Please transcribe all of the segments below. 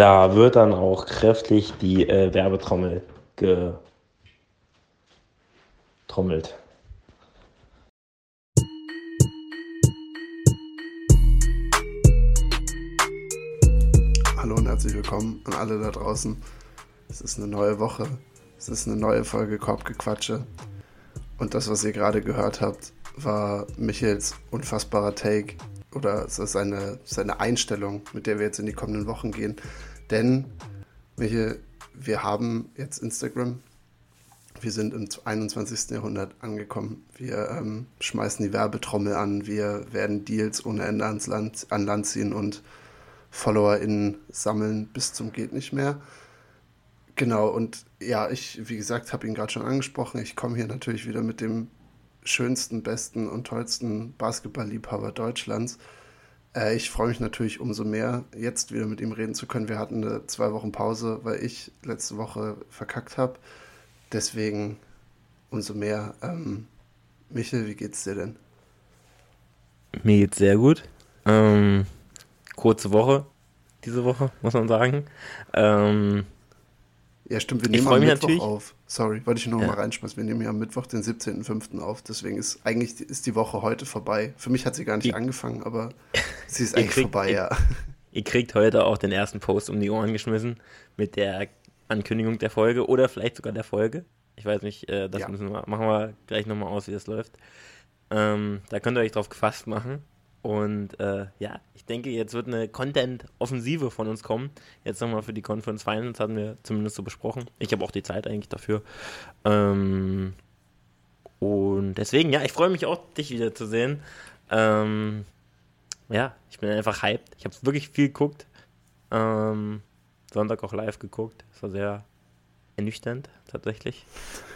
Da wird dann auch kräftig die äh, Werbetrommel getrommelt. Hallo und herzlich willkommen an alle da draußen. Es ist eine neue Woche. Es ist eine neue Folge Korbgequatsche. Und das, was ihr gerade gehört habt, war Michaels unfassbarer Take oder seine, seine Einstellung, mit der wir jetzt in die kommenden Wochen gehen. Denn, Michael, wir haben jetzt Instagram. Wir sind im 21. Jahrhundert angekommen. Wir ähm, schmeißen die Werbetrommel an. Wir werden Deals ohne Ende ans Land, an Land ziehen und FollowerInnen sammeln bis zum geht nicht mehr. Genau, und ja, ich, wie gesagt, habe ihn gerade schon angesprochen. Ich komme hier natürlich wieder mit dem schönsten, besten und tollsten Basketballliebhaber Deutschlands. Äh, ich freue mich natürlich umso mehr, jetzt wieder mit ihm reden zu können. Wir hatten eine zwei Wochen Pause, weil ich letzte Woche verkackt habe. Deswegen umso mehr. Ähm, Michel, wie geht's dir denn? Mir geht's sehr gut. Ähm, kurze Woche, diese Woche, muss man sagen. Ähm, ja, stimmt, wir nehmen am Mittwoch natürlich. auf. Sorry, wollte ich nur ja. mal reinschmeißen. Wir nehmen ja am Mittwoch, den 17.05. auf. Deswegen ist eigentlich ist die Woche heute vorbei. Für mich hat sie gar nicht die, angefangen, aber sie ist eigentlich kriegt, vorbei, ja. Ihr kriegt heute auch den ersten Post um die Ohren geschmissen mit der Ankündigung der Folge oder vielleicht sogar der Folge. Ich weiß nicht, äh, das ja. müssen wir, machen wir gleich nochmal aus, wie das läuft. Ähm, da könnt ihr euch drauf gefasst machen. Und äh, ja, ich denke, jetzt wird eine Content-Offensive von uns kommen. Jetzt nochmal für die Conference Finals hatten wir zumindest so besprochen. Ich habe auch die Zeit eigentlich dafür. Ähm, und deswegen, ja, ich freue mich auch, dich wiederzusehen. Ähm, ja, ich bin einfach hyped. Ich habe wirklich viel geguckt. Ähm, Sonntag auch live geguckt. Das war sehr ernüchternd, tatsächlich.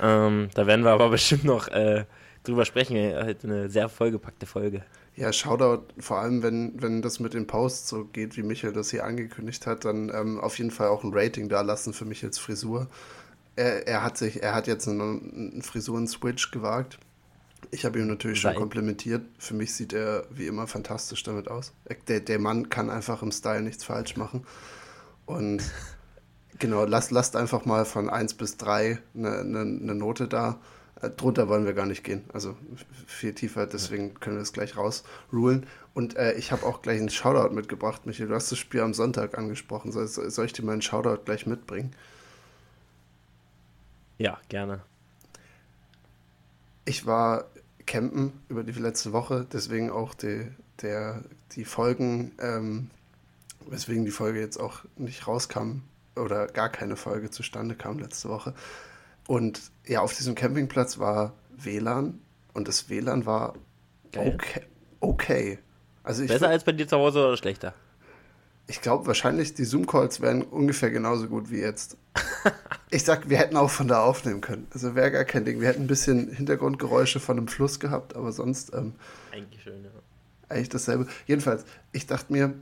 Ähm, da werden wir aber bestimmt noch äh, drüber sprechen. Heute eine sehr vollgepackte Folge. Ja, Shoutout, vor allem wenn, wenn das mit den Posts so geht, wie Michael das hier angekündigt hat, dann ähm, auf jeden Fall auch ein Rating da lassen für Michaels Frisur. Er, er hat sich, er hat jetzt einen, einen Frisuren-Switch gewagt. Ich habe ihm natürlich Nein. schon komplimentiert. Für mich sieht er wie immer fantastisch damit aus. Der, der Mann kann einfach im Style nichts falsch machen. Und genau, lasst, lasst einfach mal von 1 bis 3 eine, eine, eine Note da. Äh, drunter wollen wir gar nicht gehen. Also viel tiefer, deswegen können wir es gleich rausrulen. Und äh, ich habe auch gleich einen Shoutout mitgebracht, Michael. Du hast das Spiel am Sonntag angesprochen. Soll, soll ich dir meinen Shoutout gleich mitbringen? Ja, gerne. Ich war campen über die letzte Woche, deswegen auch die, der, die Folgen, ähm, weswegen die Folge jetzt auch nicht rauskam oder gar keine Folge zustande kam letzte Woche. Und ja, auf diesem Campingplatz war WLAN und das WLAN war okay. okay. Also ich Besser als bei dir zu Hause oder schlechter? Ich glaube wahrscheinlich, die Zoom-Calls wären ungefähr genauso gut wie jetzt. ich sag, wir hätten auch von da aufnehmen können. Also wäre gar kein Ding. Wir hätten ein bisschen Hintergrundgeräusche von einem Fluss gehabt, aber sonst. Ähm, eigentlich schön, ja. Eigentlich dasselbe. Jedenfalls, ich dachte mir,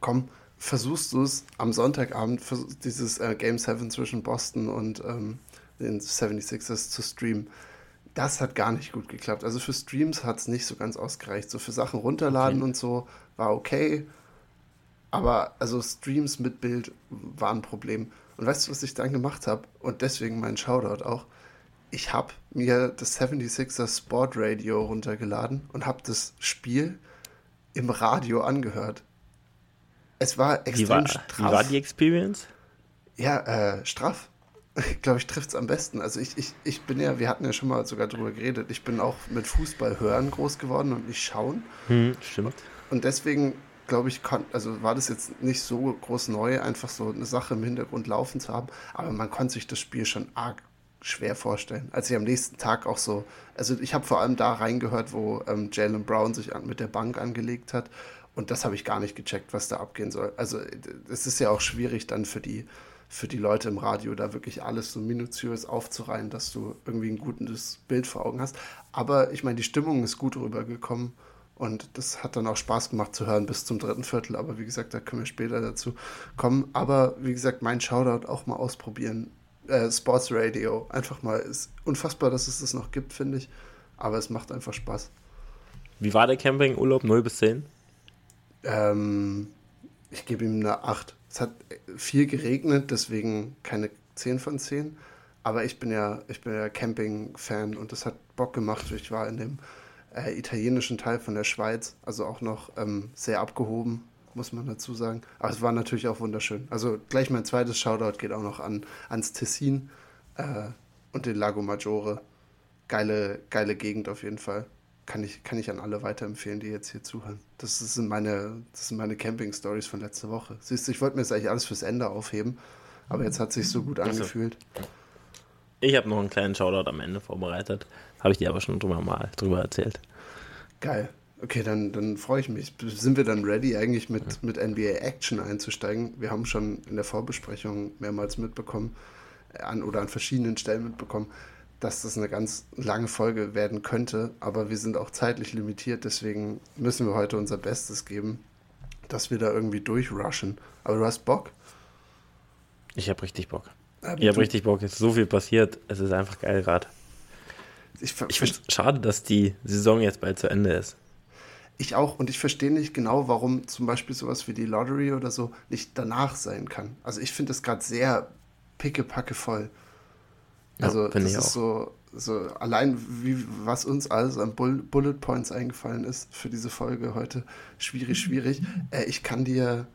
komm, versuchst du es am Sonntagabend, dieses äh, Game 7 zwischen Boston und ähm, den 76ers zu streamen. Das hat gar nicht gut geklappt. Also für Streams hat es nicht so ganz ausgereicht. So für Sachen runterladen okay. und so war okay. Aber also Streams mit Bild waren ein Problem. Und weißt du, was ich dann gemacht habe? Und deswegen mein Shoutout auch. Ich habe mir das 76er Sport Radio runtergeladen und habe das Spiel im Radio angehört. Es war extrem wie war, straff. Wie war die Experience? Ja, äh, straff glaube ich, trifft es am besten. Also ich, ich, ich bin ja, wir hatten ja schon mal sogar darüber geredet, ich bin auch mit Fußball hören groß geworden und nicht schauen. Hm, stimmt. Und deswegen, glaube ich, kon, also war das jetzt nicht so groß neu, einfach so eine Sache im Hintergrund laufen zu haben, aber man konnte sich das Spiel schon arg schwer vorstellen. Als ich am nächsten Tag auch so, also ich habe vor allem da reingehört, wo ähm, Jalen Brown sich an, mit der Bank angelegt hat und das habe ich gar nicht gecheckt, was da abgehen soll. Also es ist ja auch schwierig dann für die für die Leute im Radio da wirklich alles so minutiös aufzureihen, dass du irgendwie ein gutes Bild vor Augen hast. Aber ich meine, die Stimmung ist gut rübergekommen und das hat dann auch Spaß gemacht zu hören bis zum dritten Viertel. Aber wie gesagt, da können wir später dazu kommen. Aber wie gesagt, mein Shoutout auch mal ausprobieren. Äh, Sports Radio, einfach mal, ist unfassbar, dass es das noch gibt, finde ich. Aber es macht einfach Spaß. Wie war der Campingurlaub? 0 bis 10? Ähm, ich gebe ihm eine 8. Es hat viel geregnet, deswegen keine 10 von 10. Aber ich bin ja, ich bin ja Camping-Fan und das hat Bock gemacht. Ich war in dem äh, italienischen Teil von der Schweiz, also auch noch ähm, sehr abgehoben, muss man dazu sagen. Aber es war natürlich auch wunderschön. Also gleich mein zweites Shoutout geht auch noch an, ans Tessin äh, und den Lago Maggiore. Geile, geile Gegend auf jeden Fall. Kann ich, kann ich an alle weiterempfehlen, die jetzt hier zuhören. Das sind meine, das sind meine Camping-Stories von letzter Woche. Siehst du, ich wollte mir jetzt eigentlich alles fürs Ende aufheben, aber jetzt hat es sich so gut angefühlt. Ich habe noch einen kleinen Shoutout am Ende vorbereitet. Habe ich dir aber schon drüber mal drüber erzählt. Geil. Okay, dann, dann freue ich mich. Sind wir dann ready, eigentlich mit, mit NBA Action einzusteigen? Wir haben schon in der Vorbesprechung mehrmals mitbekommen, an, oder an verschiedenen Stellen mitbekommen, dass das eine ganz lange Folge werden könnte, aber wir sind auch zeitlich limitiert, deswegen müssen wir heute unser Bestes geben, dass wir da irgendwie durchrushen. Aber du hast Bock? Ich habe richtig Bock. Ähm, ich habe richtig Bock, es ist so viel passiert, es ist einfach geil gerade. Ich, ich finde es schade, dass die Saison jetzt bald zu Ende ist. Ich auch und ich verstehe nicht genau, warum zum Beispiel sowas wie die Lottery oder so nicht danach sein kann. Also ich finde es gerade sehr pickepacke voll. Also ja, das ist auch. so, so allein wie was uns alles an Bullet Points eingefallen ist für diese Folge heute. Schwierig, schwierig. Äh, ich kann dir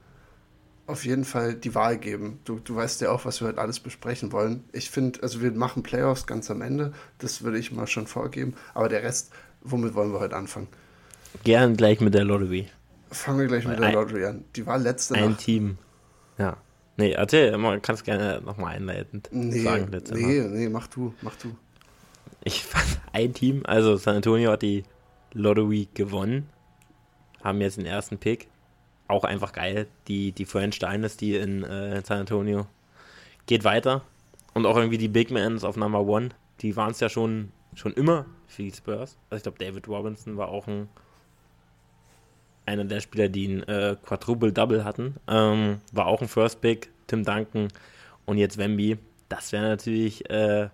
auf jeden Fall die Wahl geben. Du, du weißt ja auch, was wir heute alles besprechen wollen. Ich finde, also wir machen Playoffs ganz am Ende. Das würde ich mal schon vorgeben. Aber der Rest, womit wollen wir heute anfangen? Gern gleich mit der Lottery. Fangen wir gleich mit der Lottery an. Die war letzte Ein Nacht. Team. Ja. Nee, erzähl, man kann es gerne nochmal einleitend nee, sagen. Nee, Mal. nee, mach du, mach du. Ich fand ein Team, also San Antonio hat die Lottery gewonnen, haben jetzt den ersten Pick. Auch einfach geil. Die, die French Dynasty in äh, San Antonio geht weiter. Und auch irgendwie die Big Mans auf Number One, die waren es ja schon, schon immer für die Spurs. Also ich glaube, David Robinson war auch ein einer der Spieler, die ein äh, Quadruple-Double hatten. Ähm, war auch ein First Pick, Tim Duncan und jetzt Wemby. Das wäre natürlich, äh,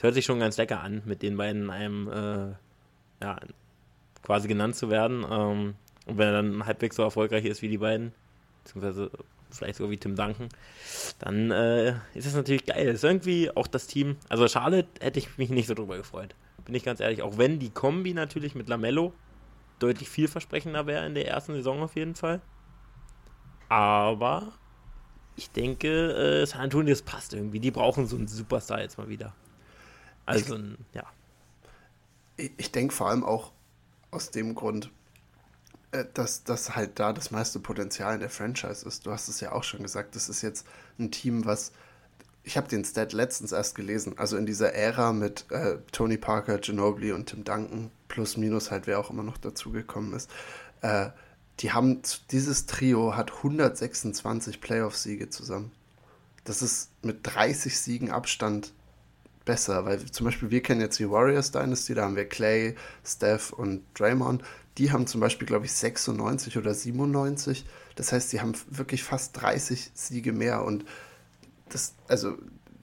hört sich schon ganz lecker an, mit den beiden in einem, äh, ja, quasi genannt zu werden. Ähm, und wenn er dann halbwegs so erfolgreich ist wie die beiden, beziehungsweise vielleicht sogar wie Tim Duncan, dann äh, ist das natürlich geil. Ist irgendwie auch das Team, also Charlotte hätte ich mich nicht so drüber gefreut. Bin ich ganz ehrlich. Auch wenn die Kombi natürlich mit Lamello deutlich vielversprechender wäre in der ersten Saison auf jeden Fall. Aber ich denke, äh, San Antonio, das passt irgendwie. Die brauchen so einen Superstar jetzt mal wieder. Also, ich, ja. Ich, ich denke vor allem auch aus dem Grund, äh, dass das halt da das meiste Potenzial in der Franchise ist. Du hast es ja auch schon gesagt, das ist jetzt ein Team, was ich habe den Stat letztens erst gelesen. Also in dieser Ära mit äh, Tony Parker, Ginobili und Tim Duncan, plus minus halt, wer auch immer noch dazugekommen ist. Äh, die haben, dieses Trio hat 126 Playoff-Siege zusammen. Das ist mit 30 Siegen Abstand besser, weil zum Beispiel wir kennen jetzt die Warriors Dynasty, da haben wir Clay, Steph und Draymond. Die haben zum Beispiel, glaube ich, 96 oder 97. Das heißt, die haben wirklich fast 30 Siege mehr und das, also,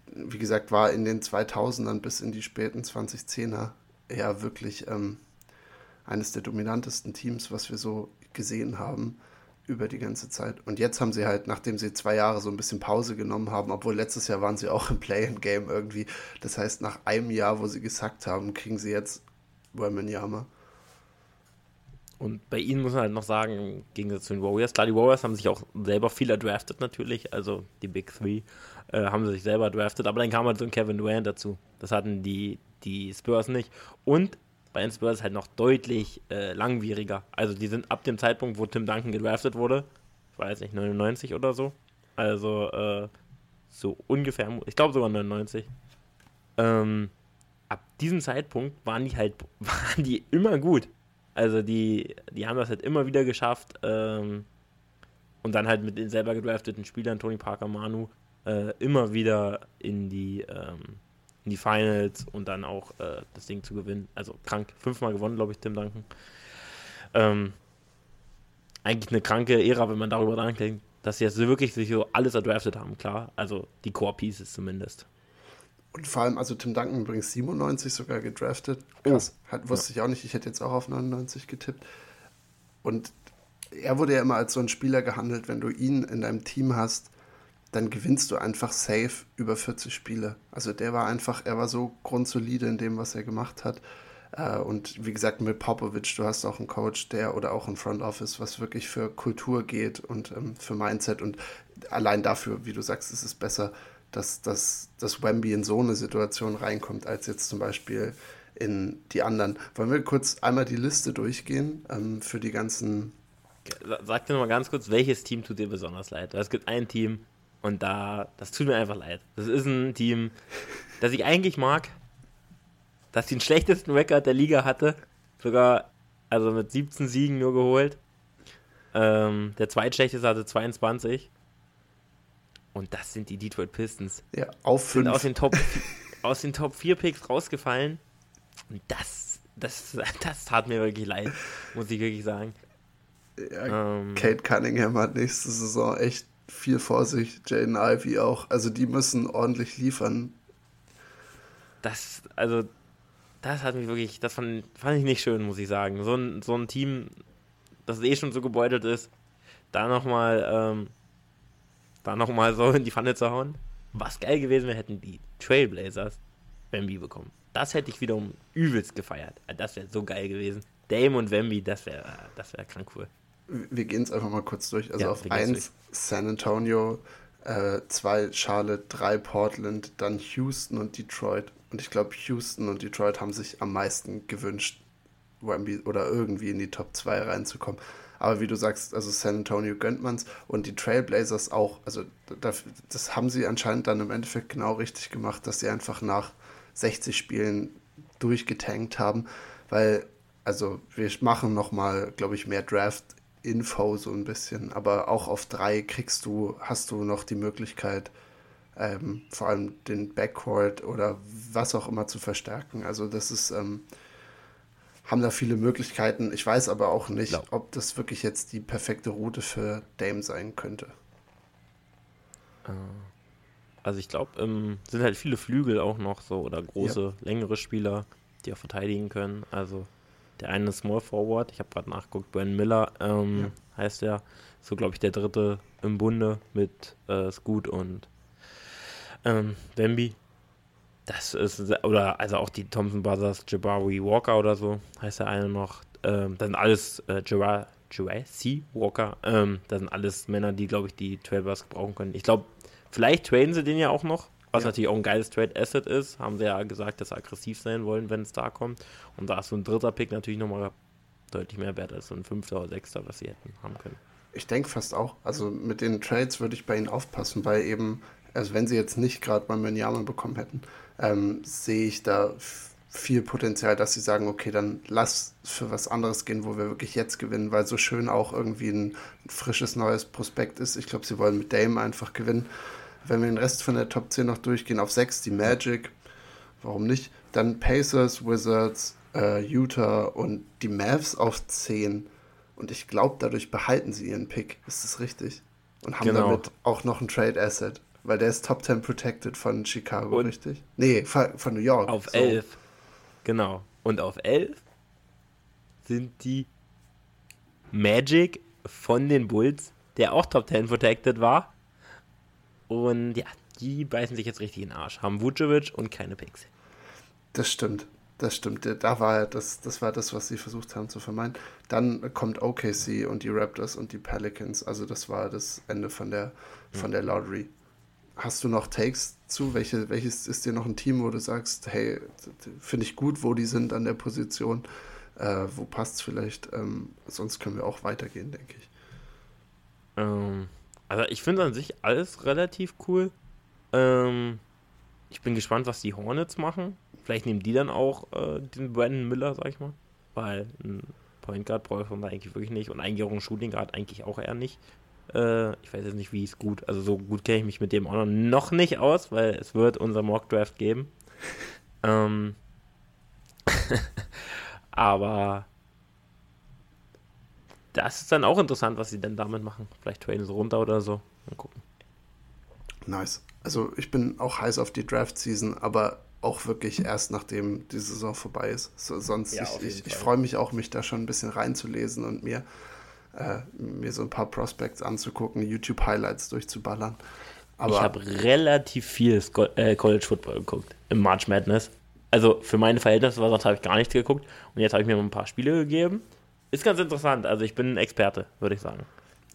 wie gesagt, war in den 2000ern bis in die späten 2010er eher wirklich ähm, eines der dominantesten Teams, was wir so gesehen haben über die ganze Zeit. Und jetzt haben sie halt, nachdem sie zwei Jahre so ein bisschen Pause genommen haben, obwohl letztes Jahr waren sie auch im Play-in-Game irgendwie. Das heißt, nach einem Jahr, wo sie gesackt haben, kriegen sie jetzt Wemanyama. Und bei ihnen muss man halt noch sagen, im Gegensatz zu den Warriors, klar, die Warriors haben sich auch selber viel erdraftet natürlich, also die Big Three äh, haben sich selber draftet, aber dann kam halt so ein Kevin Durant dazu. Das hatten die, die Spurs nicht. Und bei den Spurs halt noch deutlich äh, langwieriger. Also die sind ab dem Zeitpunkt, wo Tim Duncan gedraftet wurde, ich weiß nicht, 99 oder so. Also äh, so ungefähr, ich glaube sogar 99. Ähm, ab diesem Zeitpunkt waren die halt, waren die immer gut. Also die, die haben das halt immer wieder geschafft. Ähm, und dann halt mit den selber gedrafteten Spielern, Tony Parker, Manu, äh, immer wieder in die, ähm, in die Finals und dann auch äh, das Ding zu gewinnen. Also krank, fünfmal gewonnen, glaube ich, Tim Duncan. Ähm, eigentlich eine kranke Ära, wenn man darüber nachdenkt, dass sie jetzt wirklich sich so alles erdraftet haben, klar. Also die Core Pieces zumindest. Und vor allem, also Tim Duncan übrigens 97 sogar gedraftet. Krass. Oh. Hat, wusste ja. ich auch nicht. Ich hätte jetzt auch auf 99 getippt. Und er wurde ja immer als so ein Spieler gehandelt, wenn du ihn in deinem Team hast, dann gewinnst du einfach safe über 40 Spiele. Also der war einfach, er war so grundsolide in dem, was er gemacht hat. Äh, und wie gesagt, mit Popovic, du hast auch einen Coach, der oder auch ein Front Office, was wirklich für Kultur geht und ähm, für Mindset. Und allein dafür, wie du sagst, ist es besser, dass, dass, dass Wemby in so eine Situation reinkommt, als jetzt zum Beispiel in die anderen. Wollen wir kurz einmal die Liste durchgehen ähm, für die ganzen. Sag dir nochmal ganz kurz, welches Team tut dir besonders leid? Es gibt ein Team, und da, das tut mir einfach leid. Das ist ein Team, das ich eigentlich mag, das den schlechtesten Record der Liga hatte. Sogar, also mit 17 Siegen nur geholt. Ähm, der zweitschlechteste hatte 22. Und das sind die Detroit Pistons. Ja, auf 5. Aus den Top, aus den Top 4 Picks rausgefallen. Und das, das, das tat mir wirklich leid, muss ich wirklich sagen. Ja, ähm, Kate Cunningham hat nächste Saison echt viel vor sich, Jaden Ivy auch. Also die müssen ordentlich liefern. Das, also, das hat mich wirklich, das fand, fand ich nicht schön, muss ich sagen. So ein, so ein Team, das eh schon so gebeutelt ist, da nochmal, ähm, da nochmal so in die Pfanne zu hauen. Was geil gewesen wäre, hätten die Trailblazers Wemby bekommen. Das hätte ich wiederum übelst gefeiert. Das wäre so geil gewesen. Dame und Wemby, das wäre das wär krank cool wir gehen es einfach mal kurz durch. Also ja, auf 1 San Antonio, 2 äh, Charlotte, 3 Portland, dann Houston und Detroit. Und ich glaube, Houston und Detroit haben sich am meisten gewünscht, oder irgendwie in die Top 2 reinzukommen. Aber wie du sagst, also San Antonio gönnt man es und die Trailblazers auch. Also das, das haben sie anscheinend dann im Endeffekt genau richtig gemacht, dass sie einfach nach 60 Spielen durchgetankt haben, weil also wir machen nochmal, glaube ich, mehr Draft Info so ein bisschen. Aber auch auf drei kriegst du, hast du noch die Möglichkeit, ähm, vor allem den Backcourt oder was auch immer zu verstärken. Also das ist, ähm, haben da viele Möglichkeiten. Ich weiß aber auch nicht, ja. ob das wirklich jetzt die perfekte Route für Dame sein könnte. Äh, also ich glaube, ähm, sind halt viele Flügel auch noch so oder große, ja. längere Spieler, die auch verteidigen können. Also der eine Small Forward, ich habe gerade nachgeguckt, Brandon Miller ähm, ja. heißt der. So, glaube ich, der dritte im Bunde mit äh, Scoot und ähm, Wemby. Das ist, oder also auch die Thompson Brothers, Jabari Walker oder so, heißt der eine noch. Ähm, das sind alles äh, C. Walker. Ähm, das sind alles Männer, die, glaube ich, die Trailers gebrauchen können. Ich glaube, vielleicht traden sie den ja auch noch. Was ja. natürlich auch ein geiles Trade Asset ist, haben sie ja gesagt, dass sie aggressiv sein wollen, wenn es da kommt. Und da ist so ein dritter Pick natürlich nochmal deutlich mehr wert als so ein fünfter oder sechster, was sie hätten haben können. Ich denke fast auch. Also mit den Trades würde ich bei ihnen aufpassen, weil eben, also wenn sie jetzt nicht gerade mal Menyama bekommen hätten, ähm, sehe ich da viel Potenzial, dass sie sagen, okay, dann lass für was anderes gehen, wo wir wirklich jetzt gewinnen, weil so schön auch irgendwie ein, frisches neues Prospekt ist. Ich glaube, sie wollen mit Dame einfach gewinnen. Wenn wir den Rest von der Top 10 noch durchgehen, auf 6 die Magic, warum nicht? Dann Pacers, Wizards, äh, Utah und die Mavs auf 10. Und ich glaube, dadurch behalten sie ihren Pick. Ist das richtig? Und haben genau. damit auch noch ein Trade Asset. Weil der ist Top 10 protected von Chicago, und richtig? Nee, von New York. Auf so. 11. Genau. Und auf 11 sind die Magic von den Bulls, der auch Top 10 protected war. Und ja, die beißen sich jetzt richtig in den Arsch. Haben Vucevic und keine Picks. Das stimmt. Das stimmt. Da war das, das war das, was sie versucht haben zu vermeiden. Dann kommt OKC und die Raptors und die Pelicans. Also das war das Ende von der, von der Lottery. Hast du noch Takes zu? Welche, welches ist dir noch ein Team, wo du sagst, hey, finde ich gut, wo die sind an der Position? Äh, wo passt es vielleicht? Ähm, sonst können wir auch weitergehen, denke ich. Ähm, also ich finde an sich alles relativ cool. Ähm, ich bin gespannt, was die Hornets machen. Vielleicht nehmen die dann auch äh, den Brandon Miller, sag ich mal. Weil ein Point Guard braucht man eigentlich wirklich nicht. Und ein Shooting Guard eigentlich auch eher nicht. Äh, ich weiß jetzt nicht, wie es gut, also so gut kenne ich mich mit dem auch noch nicht aus, weil es wird unser Mock Draft geben. ähm, aber das ist dann auch interessant, was sie denn damit machen. Vielleicht traden sie runter oder so. Mal gucken. Nice. Also ich bin auch heiß auf die Draft-Season, aber auch wirklich erst nachdem die Saison vorbei ist. So, sonst, ja, ich, ich, ich freue mich auch, mich da schon ein bisschen reinzulesen und mir äh, mir so ein paar Prospects anzugucken, YouTube-Highlights durchzuballern. Aber ich habe relativ viel äh, College Football geguckt im March Madness. Also für meine Verhältnisse war habe ich gar nichts geguckt. Und jetzt habe ich mir mal ein paar Spiele gegeben. Ist ganz interessant. Also ich bin ein Experte, würde ich sagen.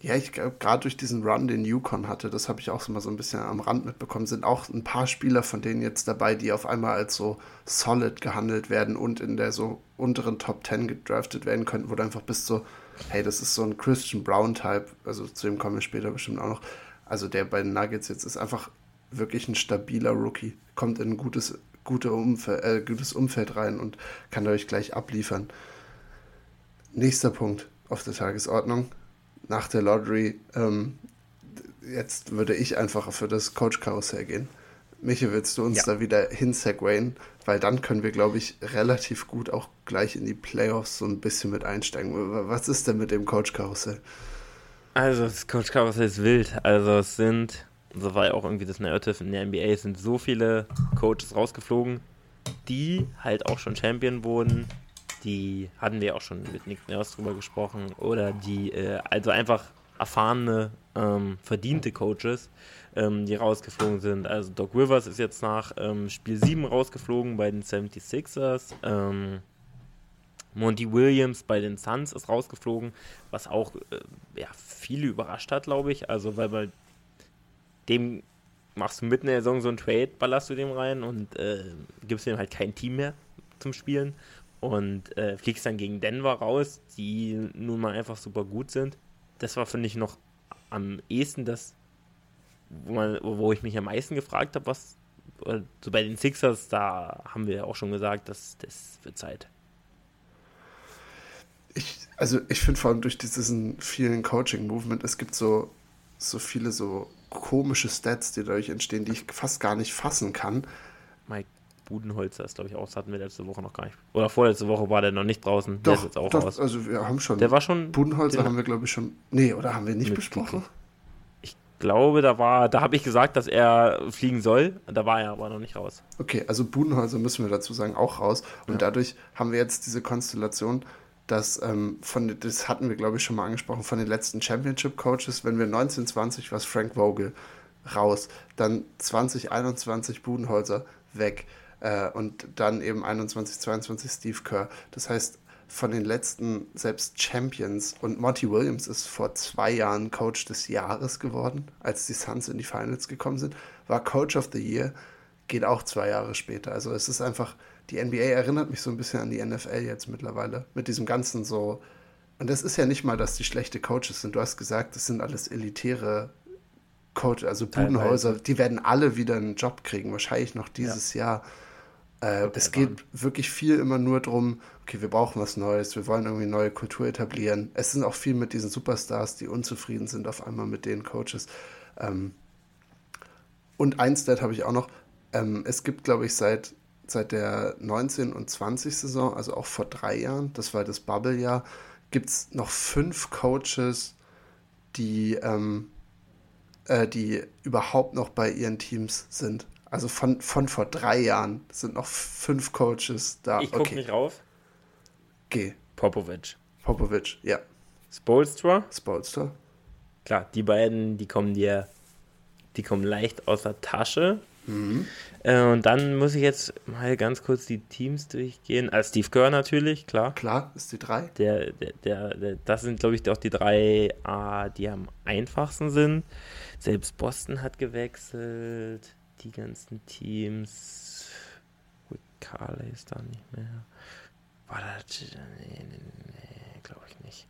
Ja, ich glaube, gerade durch diesen Run, den Yukon hatte, das habe ich auch so mal so ein bisschen am Rand mitbekommen, sind auch ein paar Spieler von denen jetzt dabei, die auf einmal als so solid gehandelt werden und in der so unteren Top 10 gedraftet werden könnten, wo du einfach bist so, hey, das ist so ein Christian Brown-Type, also zu dem kommen wir später bestimmt auch noch. Also der bei den Nuggets jetzt ist einfach wirklich ein stabiler Rookie, kommt in ein gutes, gute Umfeld, äh, gutes Umfeld rein und kann euch gleich abliefern. Nächster Punkt auf der Tagesordtung nach der Lottery, ähm, jetzt würde ich einfach für das Coach-Karussell gehen. Michi, willst du uns ja. da wieder hinsegwayen? Weil dann können wir, glaube ich, relativ gut auch gleich in die Playoffs so ein bisschen mit einsteigen. Was ist denn mit dem Coach-Karussell? Also, das Coach-Karussell ist wild. Also, es sind, so war ja auch irgendwie das Narrative in der NBA, es sind so viele Coaches rausgeflogen, die halt auch schon Champion wurden, die hatten wir auch schon mit Nick Nurse drüber gesprochen, oder die, äh, also einfach erfahrene, ähm, verdiente Coaches, ähm, die rausgeflogen sind. Also Doc Rivers ist jetzt nach ähm, Spiel 7 rausgeflogen bei den 76ers. Ähm, Monty Williams bei den Suns ist rausgeflogen, was auch äh, ja, viele überrascht hat, glaube ich. Also, weil bei dem machst du mitten in der Saison so einen Trade, ballerst du dem rein und äh, gibst dem halt kein Team mehr zum Spielen und äh, fliegst dann gegen Denver raus, die nun mal einfach super gut sind. Das war, finde ich, noch am ehesten das, wo, man, wo ich mich am meisten gefragt habe, was äh, so bei den Sixers, da haben wir ja auch schon gesagt, dass das wird Zeit. Ich, also ich finde vor allem durch diesen vielen Coaching-Movement, es gibt so, so viele so komische Stats, die dadurch entstehen, die ich fast gar nicht fassen kann. Mike Budenholzer ist, glaube ich, auch. Das hatten wir letzte Woche noch gar nicht. Oder vorletzte Woche war der noch nicht draußen. Doch, der ist jetzt auch doch, raus. Also wir haben schon. Der war schon. Budenholzer haben wir, glaube ich, schon. Nee, oder haben wir nicht besprochen? Ich glaube, da war, da habe ich gesagt, dass er fliegen soll. Da war er aber noch nicht raus. Okay, also Budenholzer müssen wir dazu sagen, auch raus. Und ja. dadurch haben wir jetzt diese Konstellation, dass ähm, von, das hatten wir, glaube ich, schon mal angesprochen, von den letzten Championship-Coaches, wenn wir 1920 was Frank Vogel raus, dann 2021 Budenholzer weg äh, und dann eben 21, 22 Steve Kerr. Das heißt, von den letzten selbst Champions und Monty Williams ist vor zwei Jahren Coach des Jahres geworden, als die Suns in die Finals gekommen sind, war Coach of the Year, geht auch zwei Jahre später. Also es ist einfach, die NBA erinnert mich so ein bisschen an die NFL jetzt mittlerweile, mit diesem ganzen so, und das ist ja nicht mal, dass die schlechte Coaches sind. Du hast gesagt, das sind alles elitäre Coaches, also Budenhäuser, die werden alle wieder einen Job kriegen, wahrscheinlich noch dieses ja. Jahr. Äh, es geht wirklich viel immer nur darum, okay, wir brauchen was Neues, wir wollen irgendwie neue Kultur etablieren. Es sind auch viel mit diesen Superstars, die unzufrieden sind auf einmal mit den Coaches. Ähm, und ein Stat habe ich auch noch. Ähm, es gibt, glaube ich, seit, seit der 19- und 20-Saison, also auch vor drei Jahren, das war das Bubble-Jahr, gibt es noch fünf Coaches, die, ähm, äh, die überhaupt noch bei ihren Teams sind. Also von, von vor drei Jahren sind noch fünf Coaches da. Ich gucke okay. nicht rauf. Geh. Popovic. Popovic, ja. Spolstra. Spolstra. Klar, die beiden, die kommen dir, die kommen leicht aus der Tasche. Mhm. Äh, und dann muss ich jetzt mal ganz kurz die Teams durchgehen. Also Steve Kerr natürlich, klar. Klar, ist die drei. Der, der, der, der das sind, glaube ich, auch die drei, die am einfachsten sind. Selbst Boston hat gewechselt die ganzen Teams. Carley ist da nicht mehr. War das. Nee, nee, nee glaube ich nicht.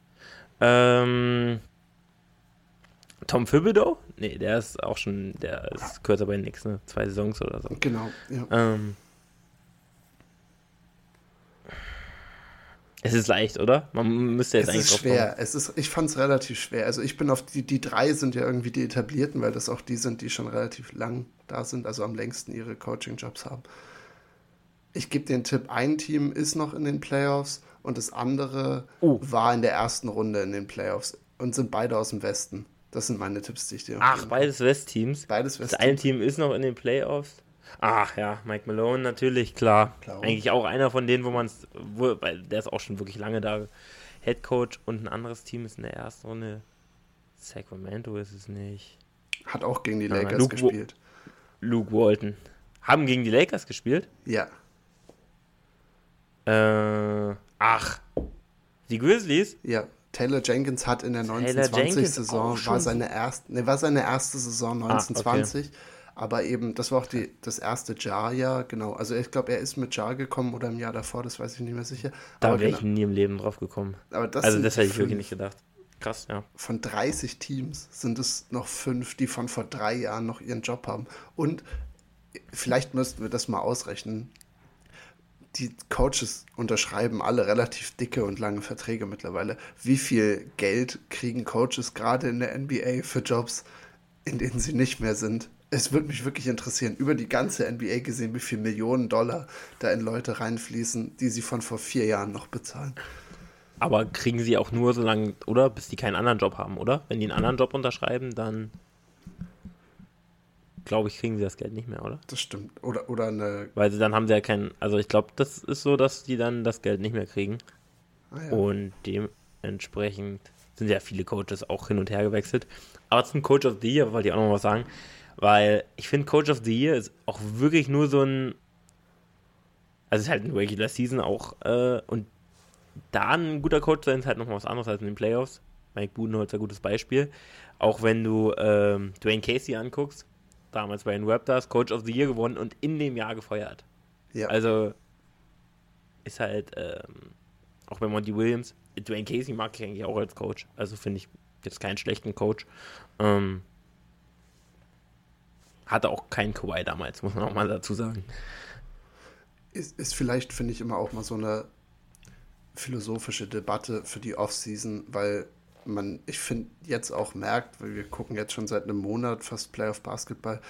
Ähm, Tom Thibodeau? Nee, der ist auch schon, der ist kürzer bei nix, ne? Zwei Saisons oder so. Genau, ja. Ähm, Es ist leicht, oder? Man müsste jetzt es eigentlich. Es ist schwer. Es ist, ich fand es relativ schwer. Also ich bin auf die, die drei sind ja irgendwie die etablierten, weil das auch die sind, die schon relativ lang da sind, also am längsten ihre Coaching-Jobs haben. Ich gebe den Tipp, ein Team ist noch in den Playoffs und das andere uh. war in der ersten Runde in den Playoffs und sind beide aus dem Westen. Das sind meine Tipps, die ich dir Ach, beides Westteams? Beides Westteams. Das eine Team ist noch in den Playoffs. Ach ja, Mike Malone natürlich, klar. klar. Eigentlich auch einer von denen, wo man es, der ist auch schon wirklich lange da. Head Coach und ein anderes Team ist in der ersten Runde. Sacramento ist es nicht. Hat auch gegen die Lakers Luke gespielt. Luke Walton. Haben gegen die Lakers gespielt? Ja. Äh, ach. Die Grizzlies? Ja. Taylor Jenkins hat in der 1920-Saison war seine erste, ne, war seine erste Saison 1920. Ah, okay. Aber eben, das war auch die, das erste Jar-Jahr, genau. Also ich glaube, er ist mit Jar gekommen oder im Jahr davor, das weiß ich nicht mehr sicher. Da wäre genau. ich nie im Leben drauf gekommen. Aber das also das hätte ich wirklich nicht gedacht. Krass, ja. Von 30 Teams sind es noch fünf, die von vor drei Jahren noch ihren Job haben. Und vielleicht müssten wir das mal ausrechnen. Die Coaches unterschreiben alle relativ dicke und lange Verträge mittlerweile. Wie viel Geld kriegen Coaches gerade in der NBA für Jobs, in denen sie nicht mehr sind? Es würde mich wirklich interessieren, über die ganze NBA gesehen, wie viel Millionen Dollar da in Leute reinfließen, die sie von vor vier Jahren noch bezahlen. Aber kriegen sie auch nur so lange, oder? Bis die keinen anderen Job haben, oder? Wenn die einen anderen Job unterschreiben, dann glaube ich, kriegen sie das Geld nicht mehr, oder? Das stimmt. Oder, oder eine. Weil sie dann haben sie ja keinen. Also ich glaube, das ist so, dass die dann das Geld nicht mehr kriegen. Ah, ja. Und dementsprechend sind ja viele Coaches auch hin und her gewechselt. Aber zum Coach of the Year wollte ich auch noch was sagen. Weil ich finde, Coach of the Year ist auch wirklich nur so ein. Also es ist halt ein Regular Season auch. Äh, und da ein guter Coach sein ist halt nochmal was anderes als in den Playoffs. Mike Budenholzer, gutes Beispiel. Auch wenn du ähm, Dwayne Casey anguckst, damals bei den Raptors, Coach of the Year gewonnen und in dem Jahr gefeuert. Ja. Also ist halt, ähm, auch bei Monty Williams, Dwayne Casey mag ich eigentlich auch als Coach. Also finde ich jetzt keinen schlechten Coach. Ähm, hatte auch keinen Kawhi damals, muss man auch mal dazu sagen. Ist, ist vielleicht, finde ich, immer auch mal so eine philosophische Debatte für die Offseason, weil man, ich finde, jetzt auch merkt, weil wir gucken jetzt schon seit einem Monat fast Playoff Basketball,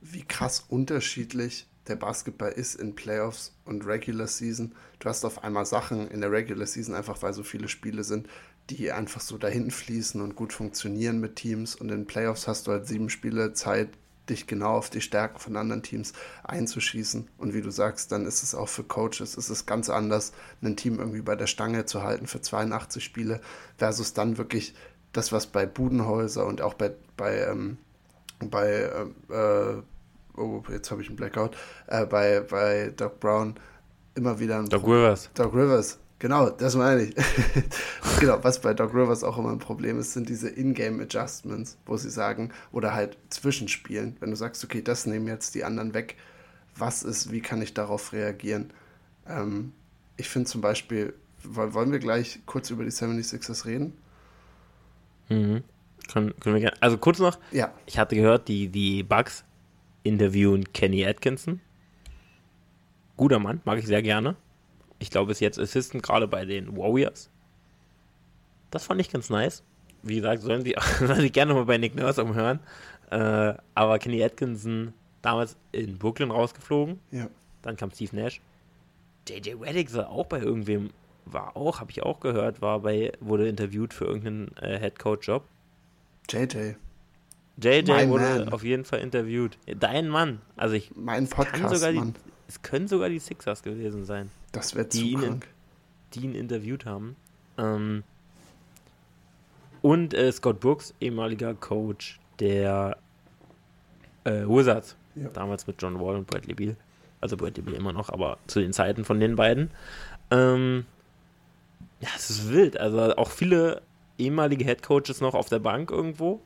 wie krass unterschiedlich der Basketball ist in Playoffs und Regular Season. Du hast auf einmal Sachen in der Regular Season, einfach weil so viele Spiele sind, die einfach so dahin fließen und gut funktionieren mit Teams. Und in Playoffs hast du halt sieben Spiele Zeit, dich genau auf die Stärken von anderen Teams einzuschießen. Und wie du sagst, dann ist es auch für Coaches, ist es ganz anders, ein Team irgendwie bei der Stange zu halten für 82 Spiele, versus dann wirklich das, was bei Budenhäuser und auch bei, bei, ähm, bei äh, äh oh, jetzt habe ich einen Blackout, äh, bei, bei Doc Brown immer wieder ein Doc Pro Rivers. Doc Rivers, Genau, das meine ich. genau, was bei Doc Rivers auch immer ein Problem ist, sind diese Ingame Adjustments, wo sie sagen, oder halt Zwischenspielen. Wenn du sagst, okay, das nehmen jetzt die anderen weg, was ist, wie kann ich darauf reagieren? Ähm, ich finde zum Beispiel, wollen wir gleich kurz über die 76ers reden? Mhm. Können, können wir gerne. Also kurz noch, ja. ich hatte gehört, die, die Bugs interviewen Kenny Atkinson. Guter Mann, mag ich sehr gerne ich glaube, ist jetzt Assistant gerade bei den Warriors. Das fand ich ganz nice. Wie gesagt, sollen sie, sollen sie gerne mal bei Nick Nurse umhören. Äh, aber Kenny Atkinson damals in Brooklyn rausgeflogen. Ja. Dann kam Steve Nash. JJ Reddick soll auch bei irgendwem, war auch, habe ich auch gehört, war bei, wurde interviewt für irgendeinen äh, Headcoach-Job. JJ. JJ mein wurde Man. auf jeden Fall interviewt. Dein Mann. Also ich. Mein Podcast. sogar die, es können sogar die Sixers gewesen sein. Das wäre zu ihn, krank. Die ihn interviewt haben. Ähm, und äh, Scott Brooks, ehemaliger Coach der äh, Wizards. Ja. Damals mit John Wall und Bradley Beal. Also Bradley Beal immer noch, aber zu den Zeiten von den beiden. Ähm, ja, es ist wild. Also auch viele ehemalige Headcoaches noch auf der Bank irgendwo.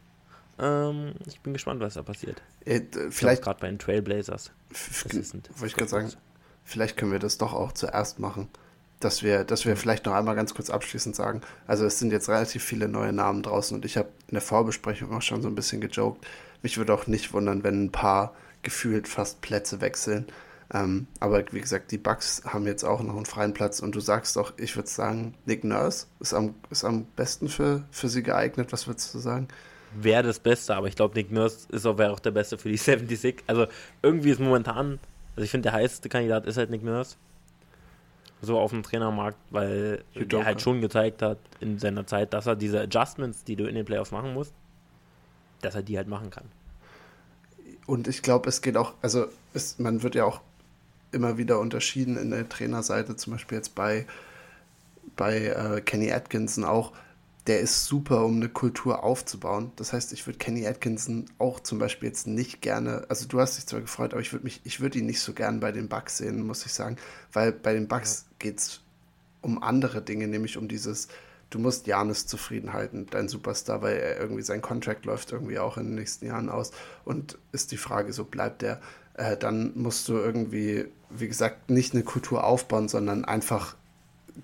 Ähm, ich bin gespannt, was da passiert. Äh, vielleicht gerade bei den Trailblazers. Wollte ich gerade sagen, vielleicht können wir das doch auch zuerst machen. Dass wir, dass wir vielleicht noch einmal ganz kurz abschließend sagen. Also es sind jetzt relativ viele neue Namen draußen und ich habe in der Vorbesprechung auch schon so ein bisschen gejoked. Mich würde auch nicht wundern, wenn ein paar gefühlt fast Plätze wechseln. Ähm, aber wie gesagt, die Bucks haben jetzt auch noch einen freien Platz und du sagst doch, ich würde sagen, Nick Nurse ist am, ist am besten für, für sie geeignet. Was würdest du sagen? Wäre das Beste, aber ich glaube, Nick Nurse ist auch, wäre auch der Beste für die 76. Also irgendwie ist momentan also ich finde, der heißeste Kandidat ist halt Nick Nurse. So auf dem Trainermarkt, weil er halt schon gezeigt hat in seiner Zeit, dass er diese Adjustments, die du in den Playoffs machen musst, dass er die halt machen kann. Und ich glaube, es geht auch, also es, man wird ja auch immer wieder unterschieden in der Trainerseite, zum Beispiel jetzt bei bei äh, Kenny Atkinson auch, der ist super, um eine Kultur aufzubauen. Das heißt, ich würde Kenny Atkinson auch zum Beispiel jetzt nicht gerne, also du hast dich zwar gefreut, aber ich würde mich, ich würde ihn nicht so gern bei den Bucks sehen, muss ich sagen, weil bei den Bucks ja. geht es um andere Dinge, nämlich um dieses, du musst Janis zufrieden halten, dein Superstar, weil er irgendwie sein Contract läuft irgendwie auch in den nächsten Jahren aus und ist die Frage, so bleibt der, äh, dann musst du irgendwie, wie gesagt, nicht eine Kultur aufbauen, sondern einfach